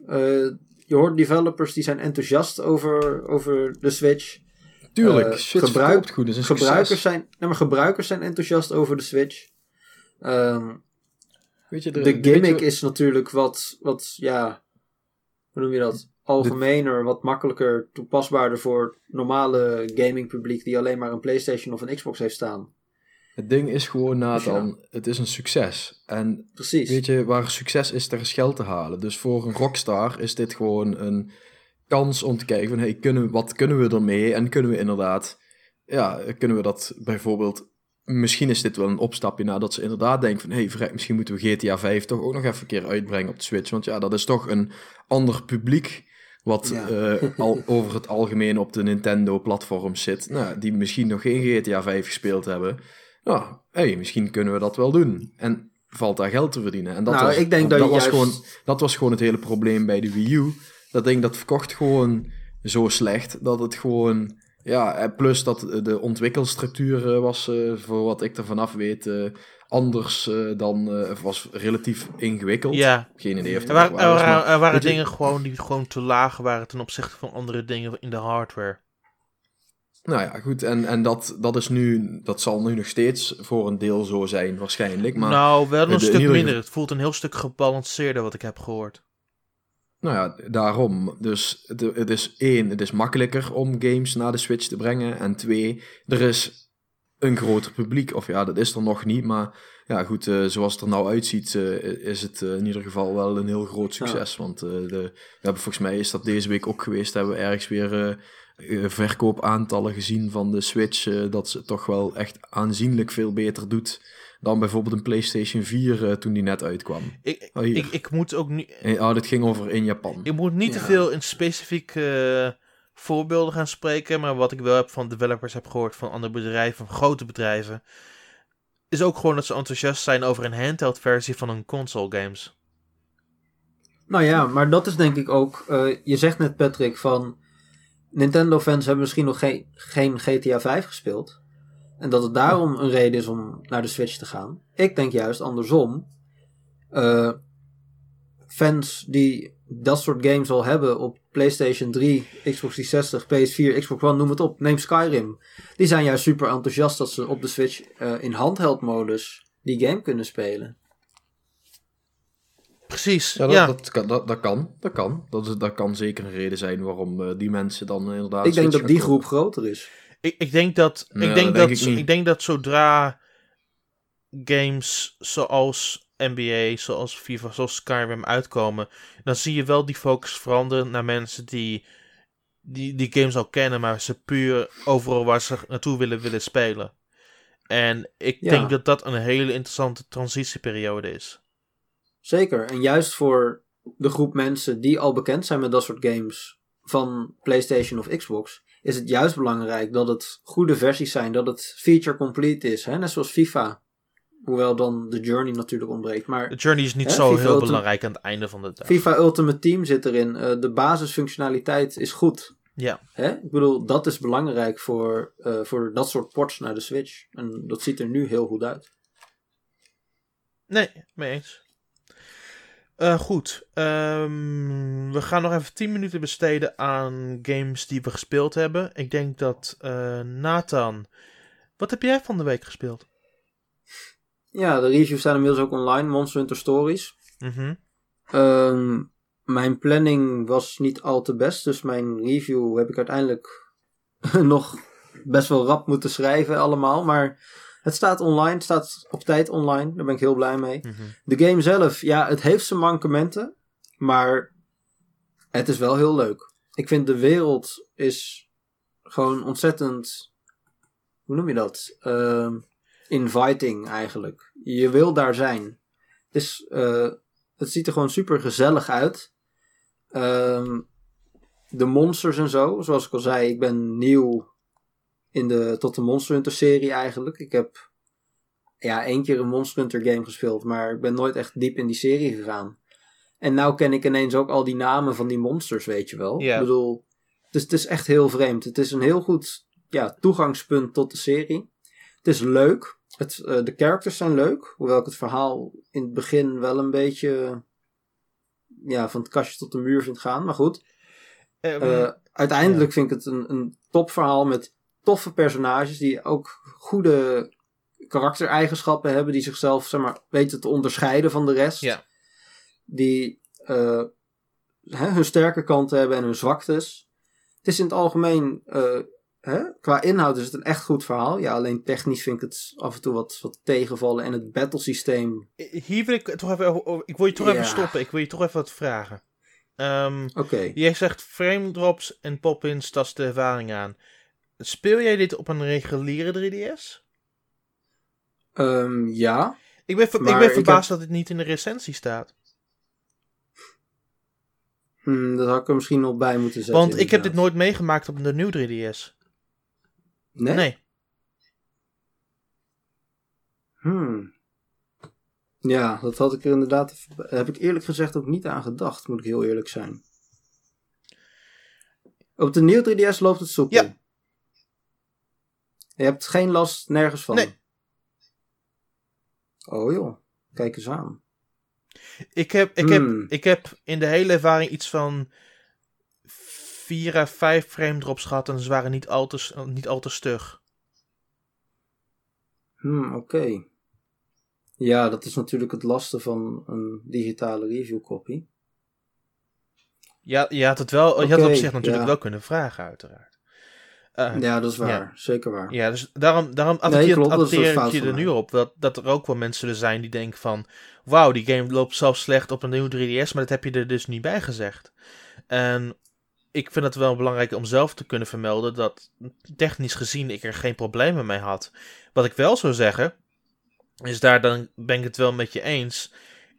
je hoort developers die zijn enthousiast over, over de Switch. Tuurlijk, uh, shit gebruik, goed. Is gebruikers, zijn, nee, maar gebruikers zijn enthousiast over de Switch. Um, weet je, de, de gimmick is natuurlijk wat, wat, ja, hoe noem je dat? Algemener, wat makkelijker toepasbaarder voor normale gaming publiek die alleen maar een PlayStation of een Xbox heeft staan. Het ding is gewoon, Nathan, het is een succes. En Precies. weet je, waar succes is, er is geld te halen. Dus voor een rockstar is dit gewoon een kans om te kijken van, hey, kunnen, wat kunnen we ermee? En kunnen we inderdaad, ja, kunnen we dat bijvoorbeeld... Misschien is dit wel een opstapje nadat ze inderdaad denken van... hé, hey, misschien moeten we GTA 5 toch ook nog even een keer uitbrengen op de Switch. Want ja, dat is toch een ander publiek wat eh, al, (laughs) over het algemeen op de Nintendo-platform zit. Nou, die misschien nog geen GTA 5 gespeeld hebben ja, hey, misschien kunnen we dat wel doen. En valt daar geld te verdienen. En dat nou, was, ik denk dat, dat was juist... gewoon, dat was gewoon het hele probleem bij de Wii U. Dat ding dat verkocht gewoon zo slecht dat het gewoon. Ja, plus dat de ontwikkelstructuur was, uh, voor wat ik er vanaf weet, uh, anders uh, dan. was relatief ingewikkeld. Ja. Geen idee of er er er waren dingen gewoon die gewoon te laag waren ten opzichte van andere dingen in de hardware. Nou ja, goed. En, en dat, dat is nu, dat zal nu nog steeds voor een deel zo zijn, waarschijnlijk. Maar nou, wel een stuk minder. Het voelt een heel stuk gebalanceerder, wat ik heb gehoord. Nou ja, daarom. Dus het, het is één, het is makkelijker om games naar de Switch te brengen. En twee, er is een groter publiek. Of ja, dat is er nog niet, maar ja, goed, uh, zoals het er nou uitziet, uh, is het uh, in ieder geval wel een heel groot succes. Want de, we hebben volgens mij is dat deze week ook geweest, hebben we ergens weer verkoopaantallen gezien van de Switch, dat ze toch wel echt aanzienlijk veel beter doet dan bijvoorbeeld een PlayStation 4 toen die net uitkwam. Ik, oh, ik, ik, moet ook niet. Oh, dit ging over in Japan. Ik moet niet ja. te veel in specifieke voorbeelden gaan spreken, maar wat ik wel heb van developers heb gehoord van andere bedrijven, van grote bedrijven, is ook gewoon dat ze enthousiast zijn over een handheld versie van hun console games. Nou ja, maar dat is denk ik ook. Uh, je zegt net, Patrick, van. Nintendo fans hebben misschien nog geen, GTA 5 gespeeld. En dat het daarom een reden is om naar de Switch te gaan. Ik denk juist andersom. Uh, fans die dat soort games al hebben op PlayStation 3, Xbox 360, PS4, Xbox One, noem het op. Neem Skyrim. Die zijn juist super enthousiast dat ze op de Switch uh, in handheld modus die game kunnen spelen. Precies. Ja, dat, ja. Dat, kan, dat, dat, kan. Dat kan. Dat, is, dat kan zeker een reden zijn waarom uh, die mensen dan inderdaad. Ik denk dat die groep groter is. Ik, ik denk dat. Nee, ik, denk dat, denk ik, ik denk dat zodra games zoals NBA, zoals FIFA, zoals Skyrim uitkomen, dan zie je wel die focus veranderen naar mensen die die, die games al kennen, maar ze puur overal waar ze naartoe willen, willen spelen. En ik denk dat dat een hele interessante transitieperiode is. Zeker, en juist voor de groep mensen die al bekend zijn met dat soort games van PlayStation of Xbox, is het juist belangrijk dat het goede versies zijn, dat het feature complete is. Hè? Net zoals FIFA. Hoewel dan de journey natuurlijk ontbreekt. Maar, de journey is niet zo heel belangrijk aan het einde van de dag. FIFA Ultimate Team zit erin. Uh, de basisfunctionaliteit is goed. Ja. Hè? Ik bedoel, dat is belangrijk voor, uh, voor dat soort ports naar de Switch. En dat ziet er nu heel goed uit. Nee, mee eens. Uh, goed, um, we gaan nog even 10 minuten besteden aan games die we gespeeld hebben. Ik denk dat Nathan. Wat heb jij van de week gespeeld? Ja, de reviews staan inmiddels ook online. Monster Hunter Stories. Mm mijn planning was niet al te best. Dus mijn review heb ik uiteindelijk (laughs) nog best wel rap moeten schrijven allemaal. Maar het staat online. Het staat op tijd online. Daar ben ik heel blij mee. Mhm. De game zelf, ja, het heeft zijn mankementen. Maar het is wel heel leuk. Ik vind de wereld is gewoon ontzettend... Hoe noem je dat? Uh, inviting eigenlijk. Je wil daar zijn. Het, is, uh, het ziet er gewoon super gezellig uit. Um, de monsters en zo, zoals ik al zei, ik ben nieuw in de, tot de Monster Hunter serie eigenlijk. Ik heb ja, één keer een Monster Hunter game gespeeld, maar ik ben nooit echt diep in die serie gegaan. En nou ken ik ineens ook al die namen van die monsters, weet je wel. Yeah. Ik bedoel, dus het is echt heel vreemd. Het is een heel goed ja, toegangspunt tot de serie. Het is leuk. Het, uh, de characters zijn leuk, hoewel ik het verhaal in het begin wel een beetje ja, van het kastje tot de muur vind gaan. Maar goed, um, uh, uiteindelijk vind ik het een, een topverhaal met toffe personages die ook goede karaktereigenschappen hebben, die zichzelf zeg maar, weten te onderscheiden van de rest. Ja. Die uh, hè, hun sterke kanten hebben en hun zwaktes. Het is in het algemeen uh, Hè? Qua inhoud is het een echt goed verhaal. Ja, alleen technisch vind ik het af en toe wat, wat tegenvallen. En het battlesysteem. Hier wil ik toch even. Ik wil je toch ja. even stoppen. Ik wil je toch even wat vragen. Um, Oké. Okay. Jij zegt frame drops en pop-ins, dat is de ervaring aan. Speel jij dit op een reguliere 3DS? Um, ja. Ik ben, ik ben verbaasd heb... dat het niet in de recensie staat. Hmm, dat had ik er misschien nog bij moeten zetten. Want ik heb dit nooit meegemaakt op de nieuwe 3DS. Nee? Nee. Hmm. Ja, dat had ik er inderdaad. Heb ik eerlijk gezegd ook niet aan gedacht, moet ik heel eerlijk zijn. Op de nieuwe 3DS loopt het soepel. Ja. Je hebt geen last nergens van. Nee. Oh joh, kijk eens aan. Ik heb, ik, hmm. heb, ik heb in de hele ervaring iets van 4 à 5 frame drops gehad en ze waren niet al te, niet al te stug. Hmm, oké. Okay. Ja, dat is natuurlijk het laste van een digitale review copy. Ja, je had het wel, okay, je had op zich natuurlijk ja. wel kunnen vragen, uiteraard. Uh, ja, dat is waar. Zeker waar. Ja, dus daarom, daarom adverteer, nee, adverteer ik je er nu op dat, dat er ook wel mensen er zijn die denken van... Wauw, die game loopt zelfs slecht op een nieuwe 3DS, maar dat heb je er dus niet bij gezegd. En ik vind het wel belangrijk om zelf te kunnen vermelden dat technisch gezien ik er geen problemen mee had. Wat ik wel zou zeggen, is daar dan ben ik het wel met je eens,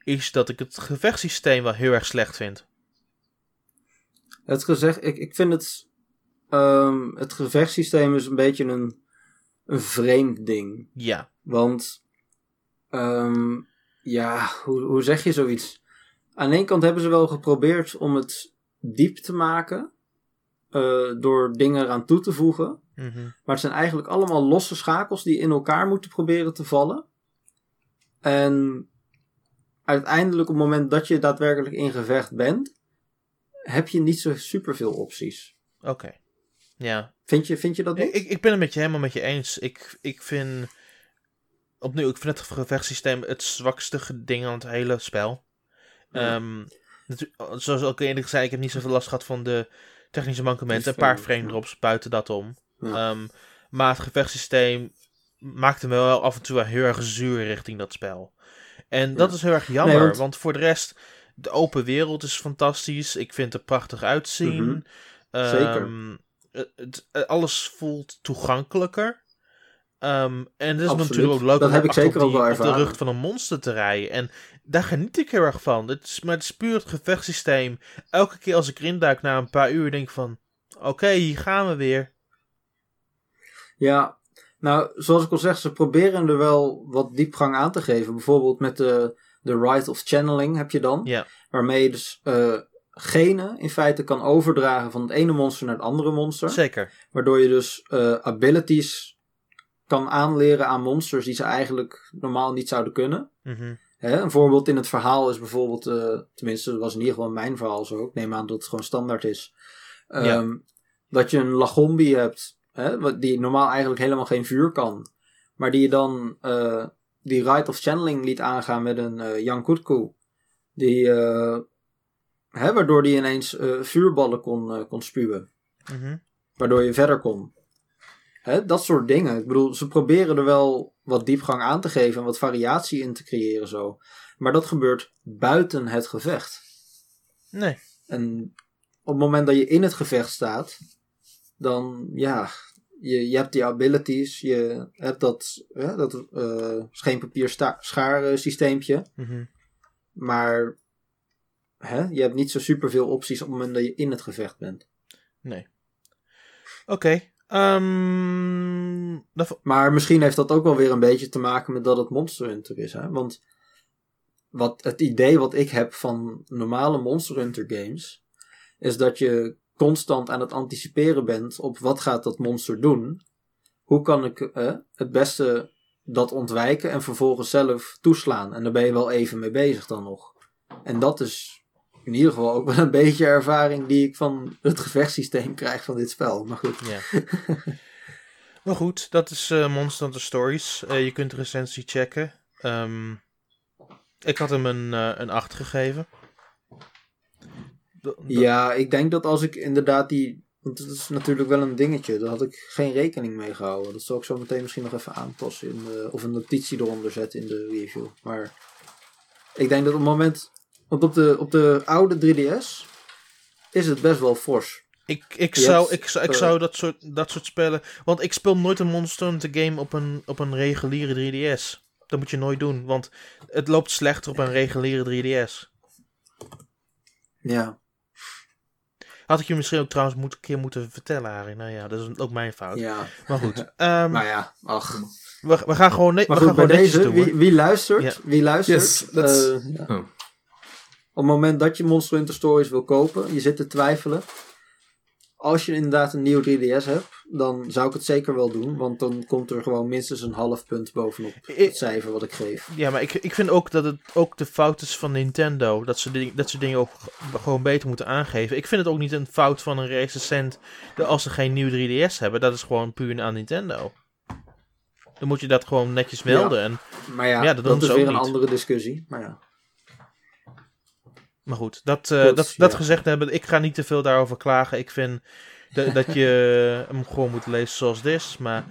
is dat ik het gevechtssysteem wel heel erg slecht vind. Het gezegd, ik, ik vind het, um, het gevechtssysteem is een beetje een, een vreemd ding. Ja. Want, um, ja, hoe, hoe zeg je zoiets? Aan de ene kant hebben ze wel geprobeerd om het diep te maken. Uh, door dingen eraan toe te voegen. Mhm. Maar het zijn eigenlijk allemaal losse schakels die in elkaar moeten proberen te vallen. En uiteindelijk op het moment dat je daadwerkelijk in gevecht bent, heb je niet zo superveel opties. Oké. Ja. Vind je, vind je dat niet? Ik, ik ben het met je helemaal met je eens. Ik, ik vind. Opnieuw, ik vind het gevechtssysteem het zwakste ding aan het hele spel. Ja. Um, zoals ook eerder zei, ik heb niet zoveel last gehad van de technische mankementen. Een paar frame drops buiten dat om. Um, maar het gevechtssysteem maakte me wel af en toe heel erg zuur richting dat spel. En dat is heel erg jammer, want... voor de rest, de open wereld is fantastisch. Ik vind het prachtig uitzien. Mm Zeker. Het, alles voelt toegankelijker. Um, en het is natuurlijk ook leuk dat om heb ik zeker op, de rug van een monster te rijden. En daar geniet ik heel erg van. Het is, maar het is puur het gevechtssysteem. Elke keer als ik erin duik na een paar uur, denk ik van... Oké, hier gaan we weer. Ja, nou, zoals ik al zeg, ze proberen er wel wat diepgang aan te geven. Bijvoorbeeld met de, de Rite of Channeling heb je dan. Ja. Waarmee je dus uh, genen in feite kan overdragen van het ene monster naar het andere monster. Zeker. Waardoor je dus uh, abilities kan aanleren aan monsters die ze eigenlijk normaal niet zouden kunnen. Mm Hè, een voorbeeld in het verhaal is bijvoorbeeld, uh, tenminste, dat was in ieder geval mijn verhaal zo. Ik neem aan dat het gewoon standaard is. Um, Dat je een Lagombi hebt, hè, die normaal eigenlijk helemaal geen vuur kan. Maar die je dan uh, die Rite of Channeling liet aangaan met een uh, Jan Kutku. Die, hè, waardoor die ineens vuurballen kon, kon spuwen. Mm Waardoor je verder kon. Hè, dat soort dingen. Ik bedoel, ze proberen er wel wat diepgang aan te geven en wat variatie in te creëren zo. Maar dat gebeurt buiten het gevecht. Nee. En op het moment dat je in het gevecht staat, dan ja, je, je hebt die abilities, je hebt dat, hè, dat uh, scheenpapier schaar systeempje. Mm Maar hè, je hebt niet zo super veel opties op het moment dat je in het gevecht bent. Nee. Oké, Um, Maar misschien heeft dat ook wel weer een beetje te maken met dat het Monster Hunter is. Hè? Want wat, het idee wat ik heb van normale Monster Hunter games... is dat je constant aan het anticiperen bent op wat gaat dat monster doen. Hoe kan ik eh, het beste dat ontwijken en vervolgens zelf toeslaan. En daar ben je wel even mee bezig dan nog. En dat is in ieder geval ook wel een beetje ervaring die ik van het gevechtssysteem krijg van dit spel. Maar goed. Ja. (laughs) maar goed, dat is uh, Monster Hunter Stories. Uh, je kunt de recensie checken. Um, ik had hem een, uh, een 8 gegeven. Ja, ik denk dat als ik inderdaad die. Want dat is natuurlijk wel een dingetje. Daar had ik geen rekening mee gehouden. Dat zal ik zo meteen misschien nog even aanpassen. In de, of een notitie eronder zetten in de review. Maar ik denk dat op het moment want op de, op de oude 3DS is het best wel fors. Ik, ik, zou, ik, zou, ik uh, zou dat soort, dat soort spellen. Want ik speel nooit een Monster Hunter game op een, op een reguliere 3DS. Dat moet je nooit doen, want het loopt slechter op een reguliere 3DS. Ja. Had ik je misschien ook trouwens moet, een keer moeten vertellen, Harry. Nou ja, dat is ook mijn fout. Ja. Maar goed. Um, (laughs) maar ja, ach. We, we gaan gewoon, ne- maar we goed, gaan bij gewoon deze, wie, wie, luistert, ja. wie luistert, yes, uh, ja. oh. Op het moment dat je Monster Hunter Stories wil kopen, je zit te twijfelen. Als je inderdaad een nieuw 3DS hebt, dan zou ik het zeker wel doen. Want dan komt er gewoon minstens een half punt bovenop het cijfer wat ik geef. Ja, maar ik, ik vind ook dat het ook de fout is van Nintendo. Dat ze, die, dat ze dingen ook gewoon beter moeten aangeven. Ik vind het ook niet een fout van een recensent als ze geen nieuw 3DS hebben. Dat is gewoon puur aan Nintendo. Dan moet je dat gewoon netjes melden. Ja. En, maar ja, ja dat, dat is weer niet. een andere discussie. Maar ja. Maar goed, dat, uh, goed, dat, dat gezegd hebben, ik ga niet te veel daarover klagen. Ik vind (laughs) dat je hem gewoon moet lezen zoals is. Maar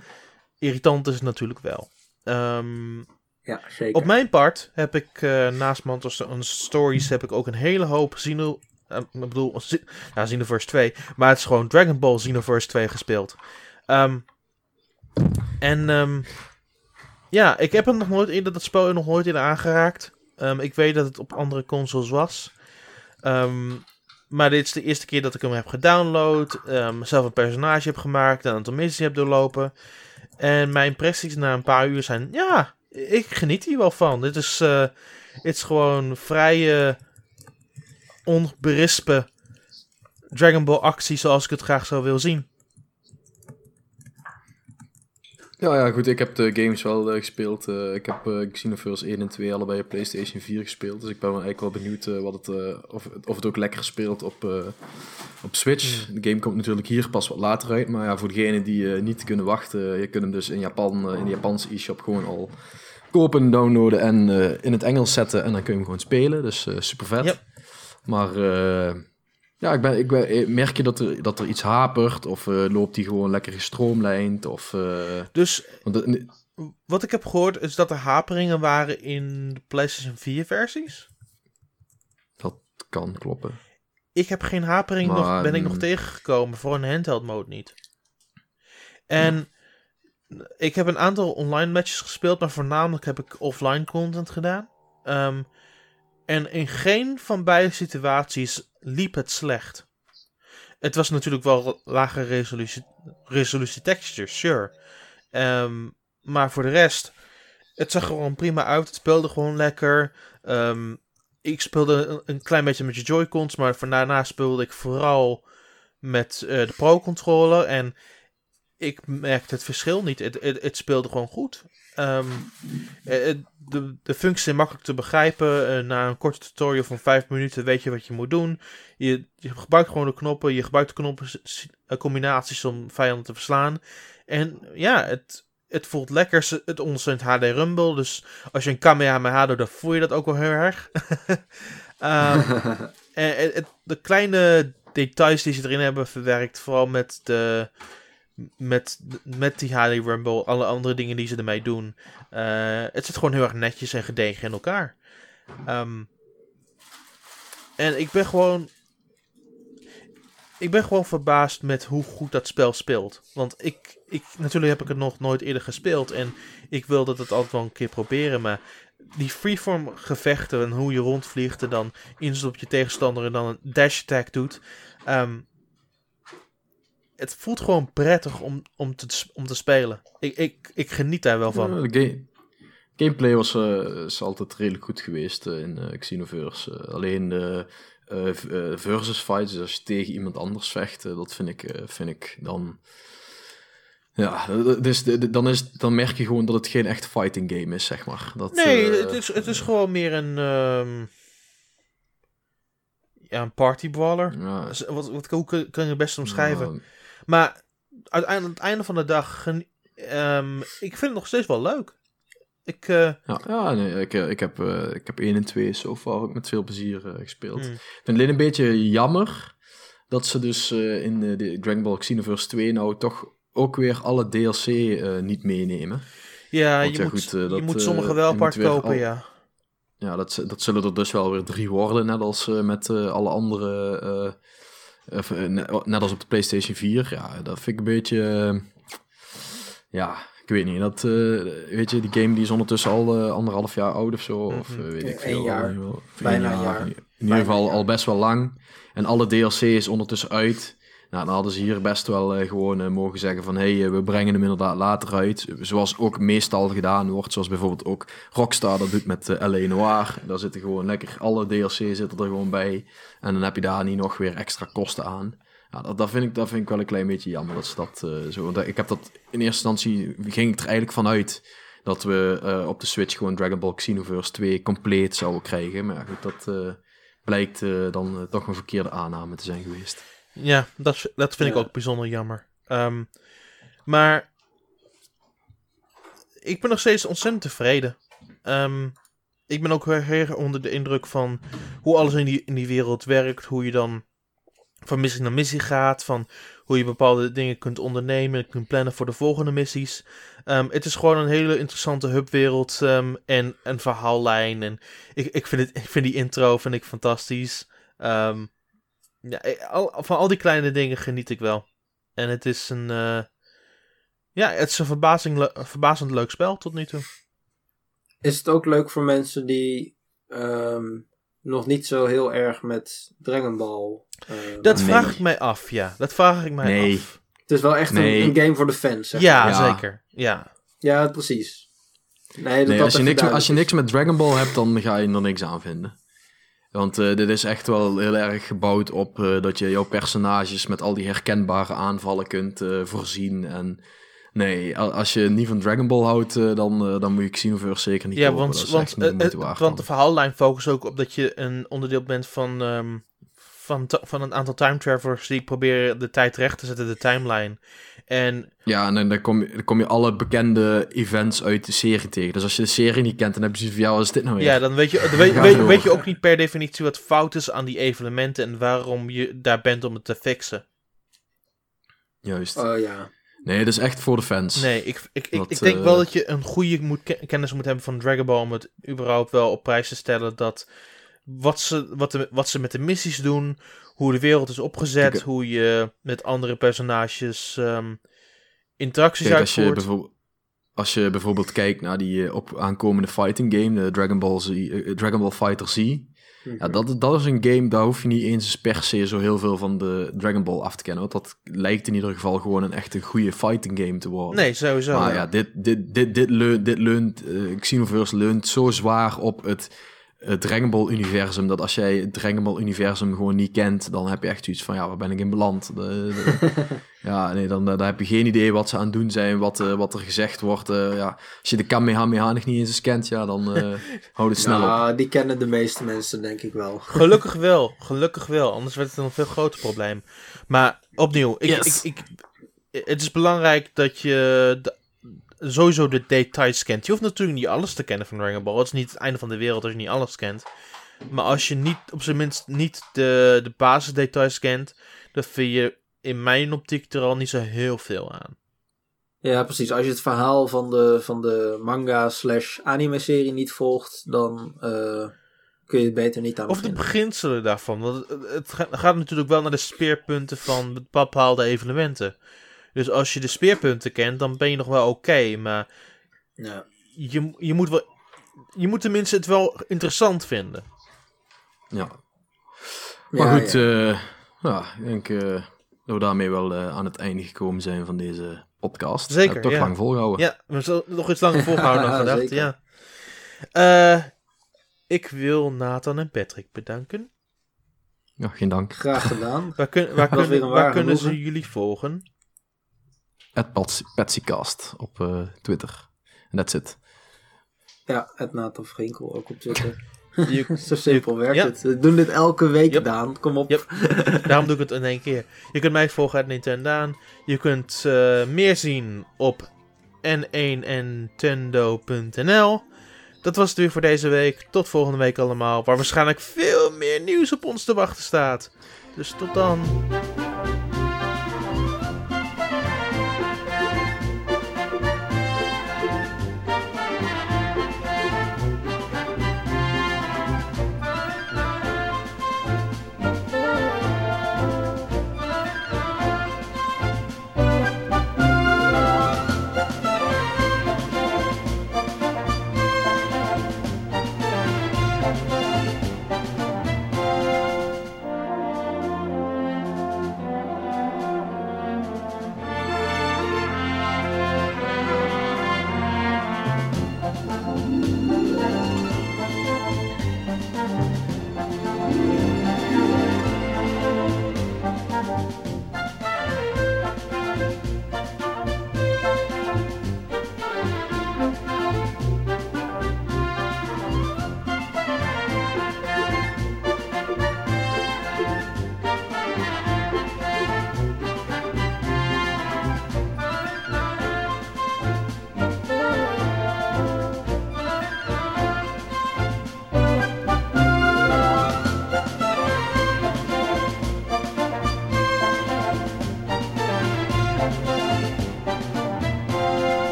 irritant is het natuurlijk wel. Um, ja, zeker. Op mijn part heb ik uh, naast Mantos Stories heb ik ook een hele hoop Xeno... Uh, ik bedoel, Xenoverse 2. Maar het is gewoon Dragon Ball Xenoverse 2 gespeeld. Um, en um, ja, ik heb hem nog nooit in dat spel nog nooit in aangeraakt. Um, ik weet dat het op andere consoles was. Um, maar dit is de eerste keer dat ik hem heb gedownload. Um, zelf een personage heb gemaakt. En een aantal missies heb doorlopen. En mijn impressies na een paar uur zijn... Ja, ik geniet hier wel van. Dit is, uh, is gewoon vrije... onberispen Dragon Ball actie zoals ik het graag zou willen zien. Ja, ja, goed. Ik heb de games wel uh, gespeeld. Uh, ik heb uh, Xenoverse 1 en 2 allebei op PlayStation 4 gespeeld. Dus ik ben eigenlijk wel benieuwd wat het, of, of het ook lekker speelt op, op Switch. De game komt natuurlijk hier pas wat later uit. Maar ja, voor degenen die niet kunnen wachten, je kunt hem dus in Japan, in de Japanse e-shop gewoon al kopen, downloaden en in het Engels zetten. En dan kun je hem gewoon spelen. Dus super vet. Yep. Maar ja, ik ben, ik ben, eh, merk je dat er, dat er iets hapert? Of uh, loopt die gewoon lekker gestroomlijnd? Of, uh, dus want, wat ik heb gehoord is dat er haperingen waren in de PlayStation 4 versies. Dat kan kloppen. Ik heb geen hapering maar, nog, ben ik nog tegengekomen. Voor een handheld mode niet. En ik heb een aantal online matches gespeeld, maar voornamelijk heb ik offline content gedaan. Um, en in geen van beide situaties liep het slecht. Het was natuurlijk wel lage resolutie, resolutie texture, sure. Um, maar voor de rest, het zag gewoon prima uit. Het speelde gewoon lekker. Um, ik speelde een, klein beetje met je Joy-Cons, maar van daarna speelde ik vooral met uh, de Pro-controller. En ik merkte het verschil niet. Het speelde gewoon goed. Um, de, de functies zijn makkelijk te begrijpen. Uh, na een korte tutorial van 5 minuten weet je wat je moet doen. Je, je gebruikt gewoon de knoppen. Je gebruikt de knoppen combinaties om vijanden te verslaan. En ja, het, het voelt lekker. Het ondersteunt HD Rumble. Dus als je een Kamehameha doet, dan voel je dat ook wel heel erg. (laughs) (laughs) um, en, de kleine details die ze erin hebben verwerkt. Vooral met de met, met die HD Rumble, alle andere dingen die ze ermee doen. Uh, het zit gewoon heel erg netjes en gedegen in elkaar. Um, en ik ben gewoon. Ik ben gewoon verbaasd met hoe goed dat spel speelt. Want ik, ik, natuurlijk heb ik het nog nooit eerder gespeeld. En ik wil dat het altijd wel een keer proberen. Maar die freeform gevechten en hoe je rondvliegt en dan inzet op je tegenstander en dan een dash attack doet. Um, het voelt gewoon prettig om, om, te, om te spelen. Ik, ik, ik geniet daar wel van. Ja, game, gameplay was uh, is altijd redelijk goed geweest uh, in uh, Xenoverse. alleen de versus fights, dus als je tegen iemand anders vecht, dat vind ik, vind ik dan... Ja, dus dan, is, dan merk je gewoon dat het geen echt fighting game is, zeg maar. Dat, nee, het, is, het is gewoon meer een... Um ja, een party brawler. Ja. Wat, wat, hoe kun je het best omschrijven? Maar uiteindelijk, aan het einde van de dag, um, ik vind het nog steeds wel leuk. Ik, uh... ja, ja nee, ik, eh, ik, heb, uh, ik heb 1 en 2 zo far ook met veel plezier gespeeld. Mm. Ik vind het alleen een beetje jammer dat ze dus in de, Dragon Ball Xenoverse 2 nou toch ook weer alle DLC niet meenemen. Ja, je, ja moet, goed, dat, je moet sommige wel apart kopen, ja. Ja, dat, dat zullen er dus wel weer drie worden, net als met alle andere eh, net als op de PlayStation 4. Ja, dat vind ik een beetje. Eh, ja, ik weet niet. Dat, uh, weet je, die game die is ondertussen al anderhalf jaar oud of zo. Of uh, weet ik veel. Een jaar. Bijna een jaar. In ieder geval al best wel lang. En alle DLC is ondertussen uit. Nou, dan hadden ze hier best wel uh, gewoon uh, mogen zeggen van... hé, hey, we brengen hem inderdaad later uit. Zoals ook meestal gedaan wordt. Zoals bijvoorbeeld ook Rockstar dat doet met L.A. Noir. Daar zitten gewoon lekker... Alle DLC zitten er gewoon bij. En dan heb je daar niet nog weer extra kosten aan. Ja, dat, dat, vind ik, dat vind ik wel een klein beetje jammer. Dat ze dat zo... Dat, ik heb dat... In eerste instantie ging ik er eigenlijk vanuit... dat we op de Switch gewoon Dragon Ball Xenoverse 2 compleet zouden krijgen. Maar goed, dat blijkt dan toch een verkeerde aanname te zijn geweest. Ja, dat, dat vind ik ook bijzonder jammer. Um, maar ik ben nog steeds ontzettend tevreden. Um, ik ben ook heel erg onder de indruk van hoe alles in die, in die wereld werkt. Hoe je dan van missie naar missie gaat. Van hoe je bepaalde dingen kunt ondernemen en kunt plannen voor de volgende missies. Ehm, het is gewoon een hele interessante hubwereld um, en een verhaallijn. En ik, ik, vind het, ik vind die intro vind ik fantastisch. Um, ja, al, van al die kleine dingen geniet ik wel. En het is een, uh, ja, het is een verbazing, verbazend leuk spel tot nu toe. Is het ook leuk voor mensen die nog niet zo heel erg met Dragon Ball. Uh, dat vraag ik mij af, ja. Dat vraag ik mij nee. af. Het is wel echt een, een, game voor de fans. Zeg ja, ja, zeker. Ja, ja precies. Nee, nee als, je niks, als je niks met Dragon Ball hebt, dan ga je er niks aan vinden. Want uh, dit is echt wel heel erg gebouwd op uh, dat je jouw personages met al die herkenbare aanvallen kunt uh, voorzien. En Nee, als je niet van Dragon Ball houdt, eh, dan, dan moet je Xenoverse zeker niet ja, Want, want, uh, want de verhaallijn focust ook op dat je een onderdeel bent van, um, van, van een aantal time travelers die proberen de tijd recht te zetten, de timeline. En... Ja, en dan kom, je, dan kom je alle bekende events uit de serie tegen. Dus als je de serie niet kent, dan heb je zoiets van, ja, wat is dit nou weer? Ja, dan weet je, dan weet, weet, weet je ook niet per definitie wat fout is aan die evenementen en waarom je daar bent om het te fixen. Juist. Oh ja. Nee, dat is echt voor de fans. Nee, ik, ik, ik, ik denk wel eh, dat je een goede moet, kennis moet hebben van Dragon Ball om het überhaupt wel op prijs te stellen dat wat ze, wat, de, wat ze met de missies doen, hoe de wereld is opgezet, hoe je met andere personages um, interacties Kijk, uitvoert. Als je, bijvoorbeeld, als je bijvoorbeeld kijkt naar die uh, op aankomende fighting game, de Dragon Ball, Z, uh, Dragon Ball Fighter Z, ja, dat, dat is een game, daar hoef je niet eens per se zo heel veel van de Dragon Ball af te kennen. Want dat lijkt in ieder geval gewoon een echte goede fighting game te worden. Nee, sowieso. Maar ja, dit, dit, dit, dit, leunt, dit leunt, uh, Xenoverse leunt zo zwaar op het het Dragon Ball universum. Dat als jij het Dragon Ball universum gewoon niet kent, dan heb je echt zoiets van ja, waar ben ik in beland? (laughs) ja, nee, dan, dan heb je geen idee wat ze aan het doen zijn, wat, uh, wat er gezegd wordt. Uh, ja, als je de Kamehameha nog niet eens kent, ja, dan uh, (laughs) hou het snel ja, op. die kennen de meeste mensen denk ik wel. (laughs) Gelukkig wel, gelukkig wel. Anders werd het een veel groter probleem. Maar opnieuw, ik, ik, ik, het is belangrijk dat je de sowieso de details kent. Je hoeft natuurlijk niet alles te kennen van Dragon Ball. Het is niet het einde van de wereld als je niet alles kent. Maar als je niet, op zijn minst niet de, de basisdetails kent, dan vind je in mijn optiek er al niet zo heel veel aan. Ja, precies. Als je het verhaal van de, van de manga slash anime-serie niet volgt, dan uh, kun je het beter niet aan Of de beginselen daarvan. Want het, het, gaat natuurlijk wel naar de speerpunten van bepaalde evenementen. Dus als je de speerpunten kent, dan ben je nog wel oké. maar ja. je, je, moet wel, je moet tenminste het wel interessant vinden. Ja. Maar goed, ja. Uh, ja, ik denk uh, dat we daarmee wel uh, aan het einde gekomen zijn van deze podcast. Zeker, toch lang volhouden. Ja, we zullen nog iets langer (laughs) volhouden dan gedacht, ja. ik wil Nathan en Patrick bedanken. Ja, geen dank. Graag gedaan. waar, kun, waar, kun, waar kunnen ze jullie volgen? Patsycast op uh, Twitter. En that's it. Ja, het Nathan Frinkel ook op Twitter. (laughs) (laughs) Zo simpel werkt het. We doen dit elke week, yep. Daan. Kom op. Yep. Daarom doe ik het in één keer. Je kunt mij volgen uit Nintendo. Je kunt uh, meer zien op n1nintendo.nl. Dat was het weer voor deze week. Tot volgende week allemaal. Waar waarschijnlijk veel meer nieuws op ons te wachten staat. Dus tot dan.